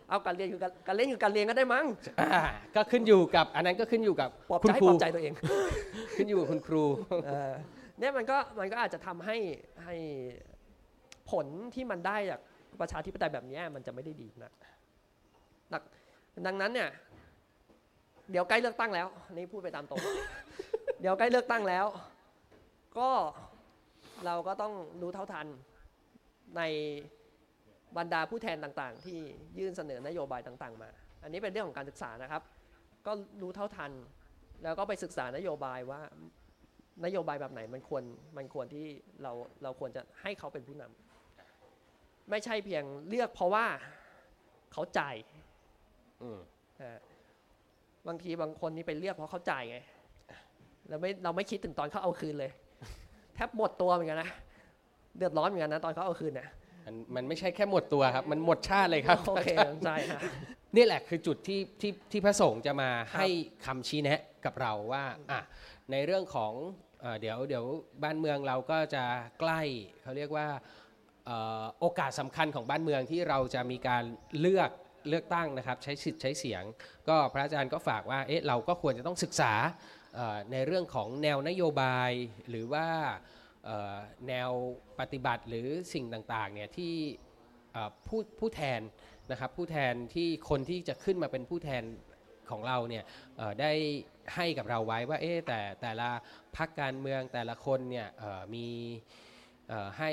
[SPEAKER 2] เอาการเรียนคือการการเล่นคือการเรียนก็ได้มั้ง
[SPEAKER 3] อ่าก็ขึ้นอยู่กับ อันนั้นก็ขึ้นอยู่กับ
[SPEAKER 2] ปลอบ
[SPEAKER 3] คุณ
[SPEAKER 2] ใจ
[SPEAKER 3] ครู
[SPEAKER 2] ปลอบใจตัวเอง
[SPEAKER 3] ขึ้นอยู่กับคุณครู
[SPEAKER 2] เออเนี่ยมันก็มันก็อาจจะทำให้ให้ ผลที่มันได้จากประชาธิปไตยแบบนี้มันจะไม่ได้ดีนะดังดังนั้นเนี่ย เดี๋ยวใกล้เลือกตั้งแล้ว นี่พูดไปตามตรง เดี๋ยวใกล้เลือกตั้งแล้ว ก็เราก็ต้องรู้เท่าทันในบรรดาผู้แทนต่างๆ ที่ยื่นเสนอนโยบายต่างๆ มา อันนี้เป็นเรื่องของการศึกษานะครับ ก็รู้เท่าทัน แล้วก็ไปศึกษานโยบายว่านโยบายแบบไหนมันควรมันควรที่เราเราควรจะให้เขาเป็นผู้นำ ไม่ใช่เพียงเลือกเพราะว่าเขาจ่าย
[SPEAKER 3] อืม
[SPEAKER 2] อ่าบางทีบางคนนี่ไปเลือกเพราะเขาจ่ายไงเราไม่เราไม่คิดถึงตอนเขาเอาคืนเลย แทบหมดตัวเหมือนกันนะเดือดร้อนเหมือนกันนะตอนเขาเอาคืนเนี่ย
[SPEAKER 3] มันมันไม่ใช่แค่หมดตัวครับ มันหมดชาติเลยครับ
[SPEAKER 2] โอเคใช่ฮะ
[SPEAKER 3] นี่แหละคือจุดที่ที่ที่พระสงฆ์จะมาให้คำชี้แนะกับเราว่าอะในเรื่องของเอ่อเดี๋ยวเดี๋ยวบ้านเมืองเราก็จะใกล้เขาเรียกว่าเอ่อ โอกาสสำคัญของบ้านเมืองที่เราจะมีการเลือกเลือกตั้งนะครับใช้สิทธิ์ใช้เสียง ก็พระอาจารย์ก็ฝากว่าเอ๊ะเราก็ควรจะต้องศึกษาในเรื่องของแนวนโยบายหรือว่าแนวปฏิบัติหรือสิ่งต่างๆเนี่ยที่ผู้ผู้แทนนะครับผู้แทนที่คนที่จะขึ้นมาเป็นผู้แทนของเราเนี่ยได้ให้กับเราไว้ว่าเอ๊ะแต่แต่ละพักการเมืองแต่ละคนเนี่ยมีให้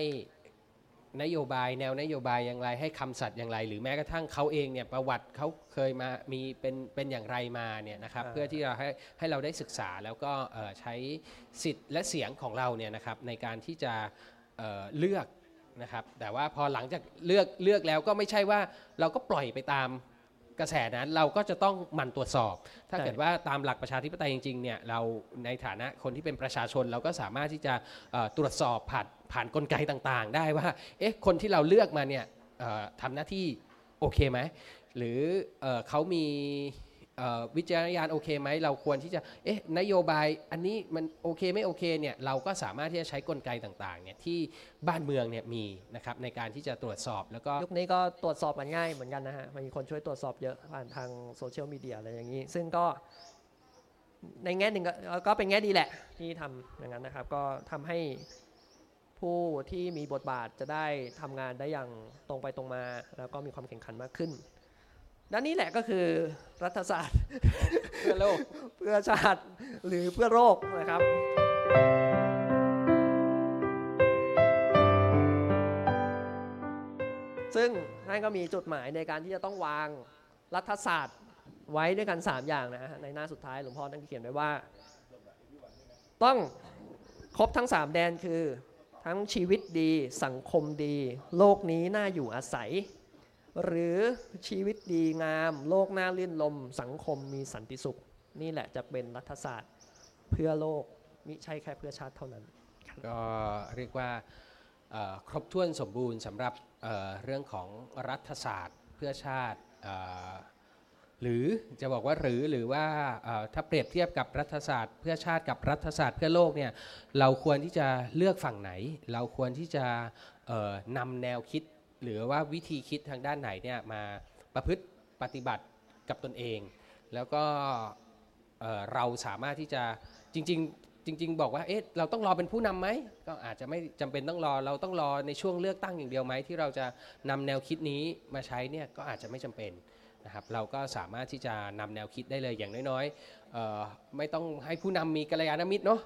[SPEAKER 3] นโยบายแนวนโยบายอย่างไร ให้คำสัตย์อย่างไร หรือแม้กระทั่งเขาเองเนี่ยประวัติเขาเคยมามีเป็นเป็นอย่างไรมาเนี่ยนะครับ
[SPEAKER 2] อ่า
[SPEAKER 3] เพื่อที่เราให้ให้เราได้ศึกษาแล้วก็เอ่อใช้สิทธิ์และเสียงของเราเนี่ยนะครับในการที่จะเอ่อเลือกนะครับแต่ว่าพอหลังจากเลือกเลือกแล้วก็ไม่ใช่ว่าเราก็ปล่อยไปตาม กระแสนั้นเราก็จะต้องหมั่นตรวจสอบ ถ้าเกิดว่าตามหลักประชาธิปไตยจริงๆเนี่ยเราในฐานะคนที่เป็นประชาชนเราก็สามารถที่จะตรวจสอบผ่านผ่านกลไกต่างๆ ได้ว่าเอ๊ะคนที่เราเลือกมาเนี่ยทำหน้าที่โอเคไหมหรือเอเขามี วิจารณญาณโอเคไหมเราควรที่จะเอ๊ะนโยบายอันนี้มันโอเคไม่โอเคเนี่ยเราก็สามารถที่จะใช้กลไกต่างๆเนี่ยที่บ้านเมืองเนี่ยมีนะครับในการที่จะตรวจสอบแล้วก็
[SPEAKER 2] ยุคนี้ก็ตรวจสอบมันง่ายเหมือนกันนะฮะมันมีคนช่วยตรวจสอบเยอะผ่านทางโซเชียลมีเดียอะไรอย่างนี้ ซึ่งก็ในแง่หนึ่งก็ก็เป็นแง่ดีแหละที่ทำอย่างนั้นนะครับ ก็ทำให้ผู้ที่มีบทบาทจะได้ทำงานได้อย่างตรงไปตรงมา แล้วก็มีความแข่งขันมากขึ้น ด้านนี้แหละก็คือรัฐศาสตร์
[SPEAKER 3] เพื่อโลก
[SPEAKER 2] เพื่อชาติหรือเพื่อโลกนะครับซึ่งท่านก็มีจุดหมายในการที่จะต้องวางรัฐศาสตร์ไว้ด้วยกัน 3 อย่างนะฮะในหน้าสุดท้ายหลวงพ่อท่านเขียนไว้ว่า ต้องครบทั้ง 3 แดนคือ ทั้งชีวิตดี สังคมดี โลกนี้น่าอยู่อาศัย หรือชีวิตดีงาม โลกน่าลื่นลม สังคมมีสันติสุข นี่แหละจะเป็นรัฐศาสตร์เพื่อโลกมิใช่แค่เพื่อชาติเท่านั้น
[SPEAKER 3] ก็เรียกว่าครบถ้วนสมบูรณ์สำหรับเรื่องของรัฐศาสตร์เพื่อชาติหรือจะบอกว่าหรือหรือว่าถ้าเปรียบเทียบกับรัฐศาสตร์ เพื่อชาติกับรัฐศาสตร์เพื่อโลกเนี่ยเราควรที่จะเลือกฝั่งไหน เราควรที่จะนำแนวคิด หรือว่าวิธีคิดทางด้านไหนเนี่ยมาประพฤติปฏิบัติกับตนเอง แล้วก็เอ่อเราสามารถที่จะจริง ๆ จริง ๆ บอกว่าเอ๊ะเราต้องรอเป็นผู้นำไหมก็อาจจะไม่จำเป็นต้องรอเราต้องรอในช่วงเลือกตั้งอย่างเดียวไหมที่เราจะนำแนวคิดนี้มาใช้เนี่ยก็อาจจะไม่จำเป็นนะครับเราก็สามารถที่จะนำแนวคิดได้เลยอย่างน้อยๆไม่ต้องให้ผู้นำมีกัลยาณมิตรเนาะ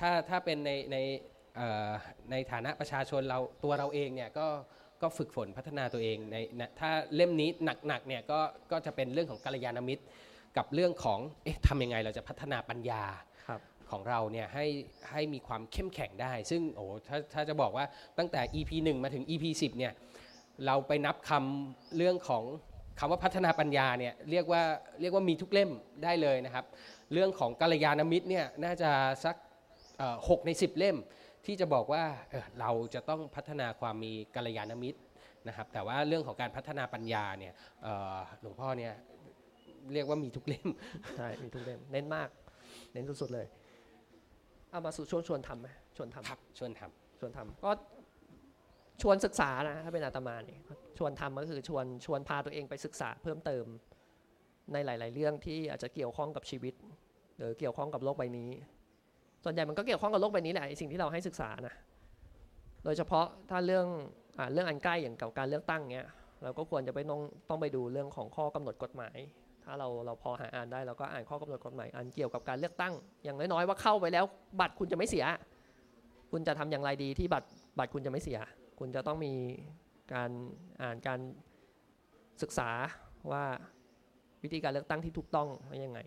[SPEAKER 3] ถ้าถ้าเป็นในในในฐานะประชาชนเราตัวเราเองเนี่ยก็ ก็ฝึกฝนพัฒนาตัวเองในในถ้าเล่มนี้หนักๆเนี่ยก็ก็จะเป็นเรื่องของกัลยาณมิตร กับเรื่องของเอ๊ะทำยังไงเราจะพัฒนาปัญญา
[SPEAKER 2] ครับ
[SPEAKER 3] ของเราเนี่ยให้ให้มีความเข้มแข็งได้ ซึ่งโอ้ถ้าถ้าจะบอกว่าตั้งแต่ EP 1 มาถึง EP 10เนี่ยเราไปนับคำเรื่องของคำว่าพัฒนาปัญญาเนี่ยเรียกว่าเรียกว่ามีทุกเล่มได้เลยนะครับ เรื่องของกัลยาณมิตรเนี่ยน่าจะสักเอ่อหกใน 10 เล่ม ที่จะบอกว่าเอ่อเราจะต้องพัฒนาความมีกัลยาณมิตรนะครับ แต่ว่าเรื่องของการพัฒนาปัญญาเนี่ยเอ่อหลวงพ่อเนี่ยเรียกว่ามีทุกเล่ม
[SPEAKER 2] ใช่มีทุกเล่มเน้นมากเน้นสุดๆเลยเอามาสู่ชวนชวนทำไหมชวนทำ
[SPEAKER 3] ครับชวนท
[SPEAKER 2] ชวนทำก็ชวนศึกษานะถ้าเป็นอาตมาเนี่ยชวนทำก็คือชวนชวนพาตัวเองไปศึกษาเพิ่มเติมในหลาย ๆ เรื่องที่อาจจะเกี่ยวข้องกับชีวิต หรือเกี่ยวข้องกับโลกใบนี้ ส่วนใหญ่มันก็เกี่ยวข้องกับโลกใบนี้แหละไอ้สิ่งที่เราให้ศึกษานะโดยเฉพาะถ้าเรื่องอเรื่องอันใกล้อย่างกับการเลือกตั้งเนี้ยเราก็ควรจะไปต้องต้องไปดูเรื่องของข้อกำหนดกฎหมาย ถ้าเราเราพอหาอ่านได้เราก็อ่านข้อกำหนดกฎหมายอันเกี่ยวกับการเลือกตั้ง อย่างน้อยๆว่าเข้าไปแล้ว บัตรคุณจะไม่เสีย คุณจะทำอย่างไรดีที่บัตรบัตรคุณจะไม่เสีย คุณจะต้องมีการอ่านการศึกษาว่าวิธีการเลือกตั้งที่ถูกต้องเป็นยังไง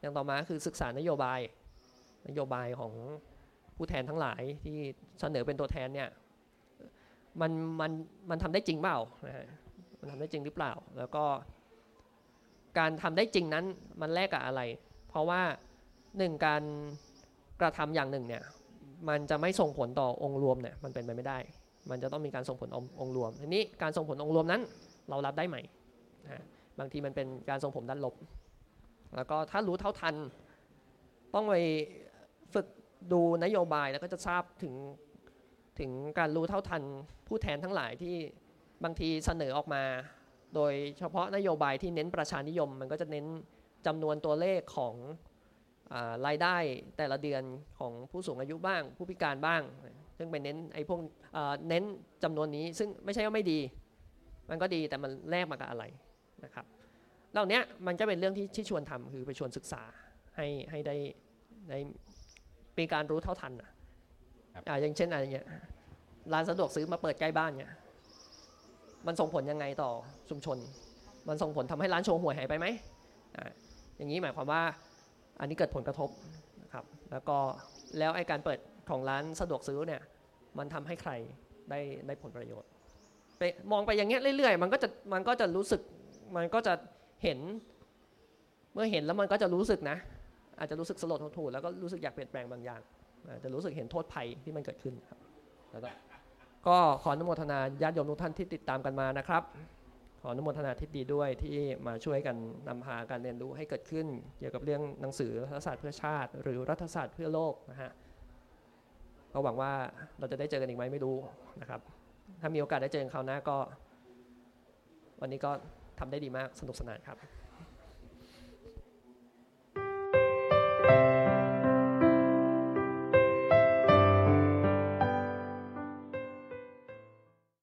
[SPEAKER 2] อย่างต่อมาคือศึกษานโยบาย นโยบายของผู้แทนทั้งหลายที่เสนอเป็นตัวแทนเนี่ยมันมันมันทำได้จริงเปล่านะฮะมันทำได้จริงหรือเปล่า แล้วก็การทำได้จริงนั้นมันแลกกับอะไร เพราะว่าหนึ่งการกระทำอย่างหนึ่งเนี่ยมันจะไม่ส่งผลต่อองค์รวมเนี่ยมันเป็นไปไม่ได้ มันจะต้องมีการส่งผลองค์องค์รวมทีนี้การส่งผลองค์รวมนั้นเรารับได้ไหมนะบางทีมันเป็นการส่งผลด้านลบ แล้วก็ถ้ารู้เท่าทัน ต้องไป ฝึกดูนโยบายแล้วก็จะทราบถึงถึงการรู้เท่าทันผู้แทนทั้งหลายที่บางทีเสนอออกมา โดยเฉพาะนโยบายที่เน้นประชานิยม มันก็จะเน้นจำนวนตัวเลขของอรายได้แต่ละเดือนของผู้สูงอายุบ้าง ผู้พิการบ้าง ซึ่งเป็นเน้นไอ้พวกเน้นจำนวนนี้ซึ่งไม่ใช่ว่าไม่ดี มันก็ดีแต่มันแลกมากับอะไรนะครับเหล่านี้มันจะเป็นเรื่องที่ที่ชวนทำคือไปชวนศึกษาให้ให้ได้ได้ มีการรู้เท่าทันอะอ่าอย่างเช่นอะไรเงี้ยร้านสะดวกซื้อมาเปิดใกล้บ้านเนี่ยมันส่งผลยังไงต่อชุมชน มันส่งผลทำให้ร้านโชว์หวยหายไปไหมอ่าอย่างนี้หมายความว่าอันนี้เกิดผลกระทบนะครับ แล้วก็แล้วไอ้การเปิดของร้านสะดวกซื้อเนี่ยมันทำให้ใครได้ได้ผลประโยชน์ไปมองไปอย่างเงี้ยเรื่อยๆ มันก็จะมันก็จะรู้สึกมันก็จะเห็น เมื่อเห็นแล้วมันก็จะรู้สึกนะ อาจจะรู้สึกสลดหดหู่แล้วก็รู้สึกอยากเปลี่ยนแปลงบางอย่างอาจจะรู้สึกเห็นโทษภัยที่มันเกิดขึ้นครับแล้วก็ก็ขออนุโมทนาญาติโยมทุกท่านที่ติดตามกันมานะครับ ขออนุโมทนาทิศดีด้วยที่มาช่วยกันนำพาการเรียนรู้ให้เกิดขึ้น เกี่ยวกับเรื่องหนังสือรัฐศาสตร์เพื่อชาติ หรือรัฐศาสตร์เพื่อโลกนะฮะก็หวังว่าเราจะได้เจอกันอีกไหมไม่รู้นะครับ ถ้ามีโอกาสได้เจอกันคราวหน้าก็ วันนี้ก็ทำได้ดีมากสนุกสนานครับ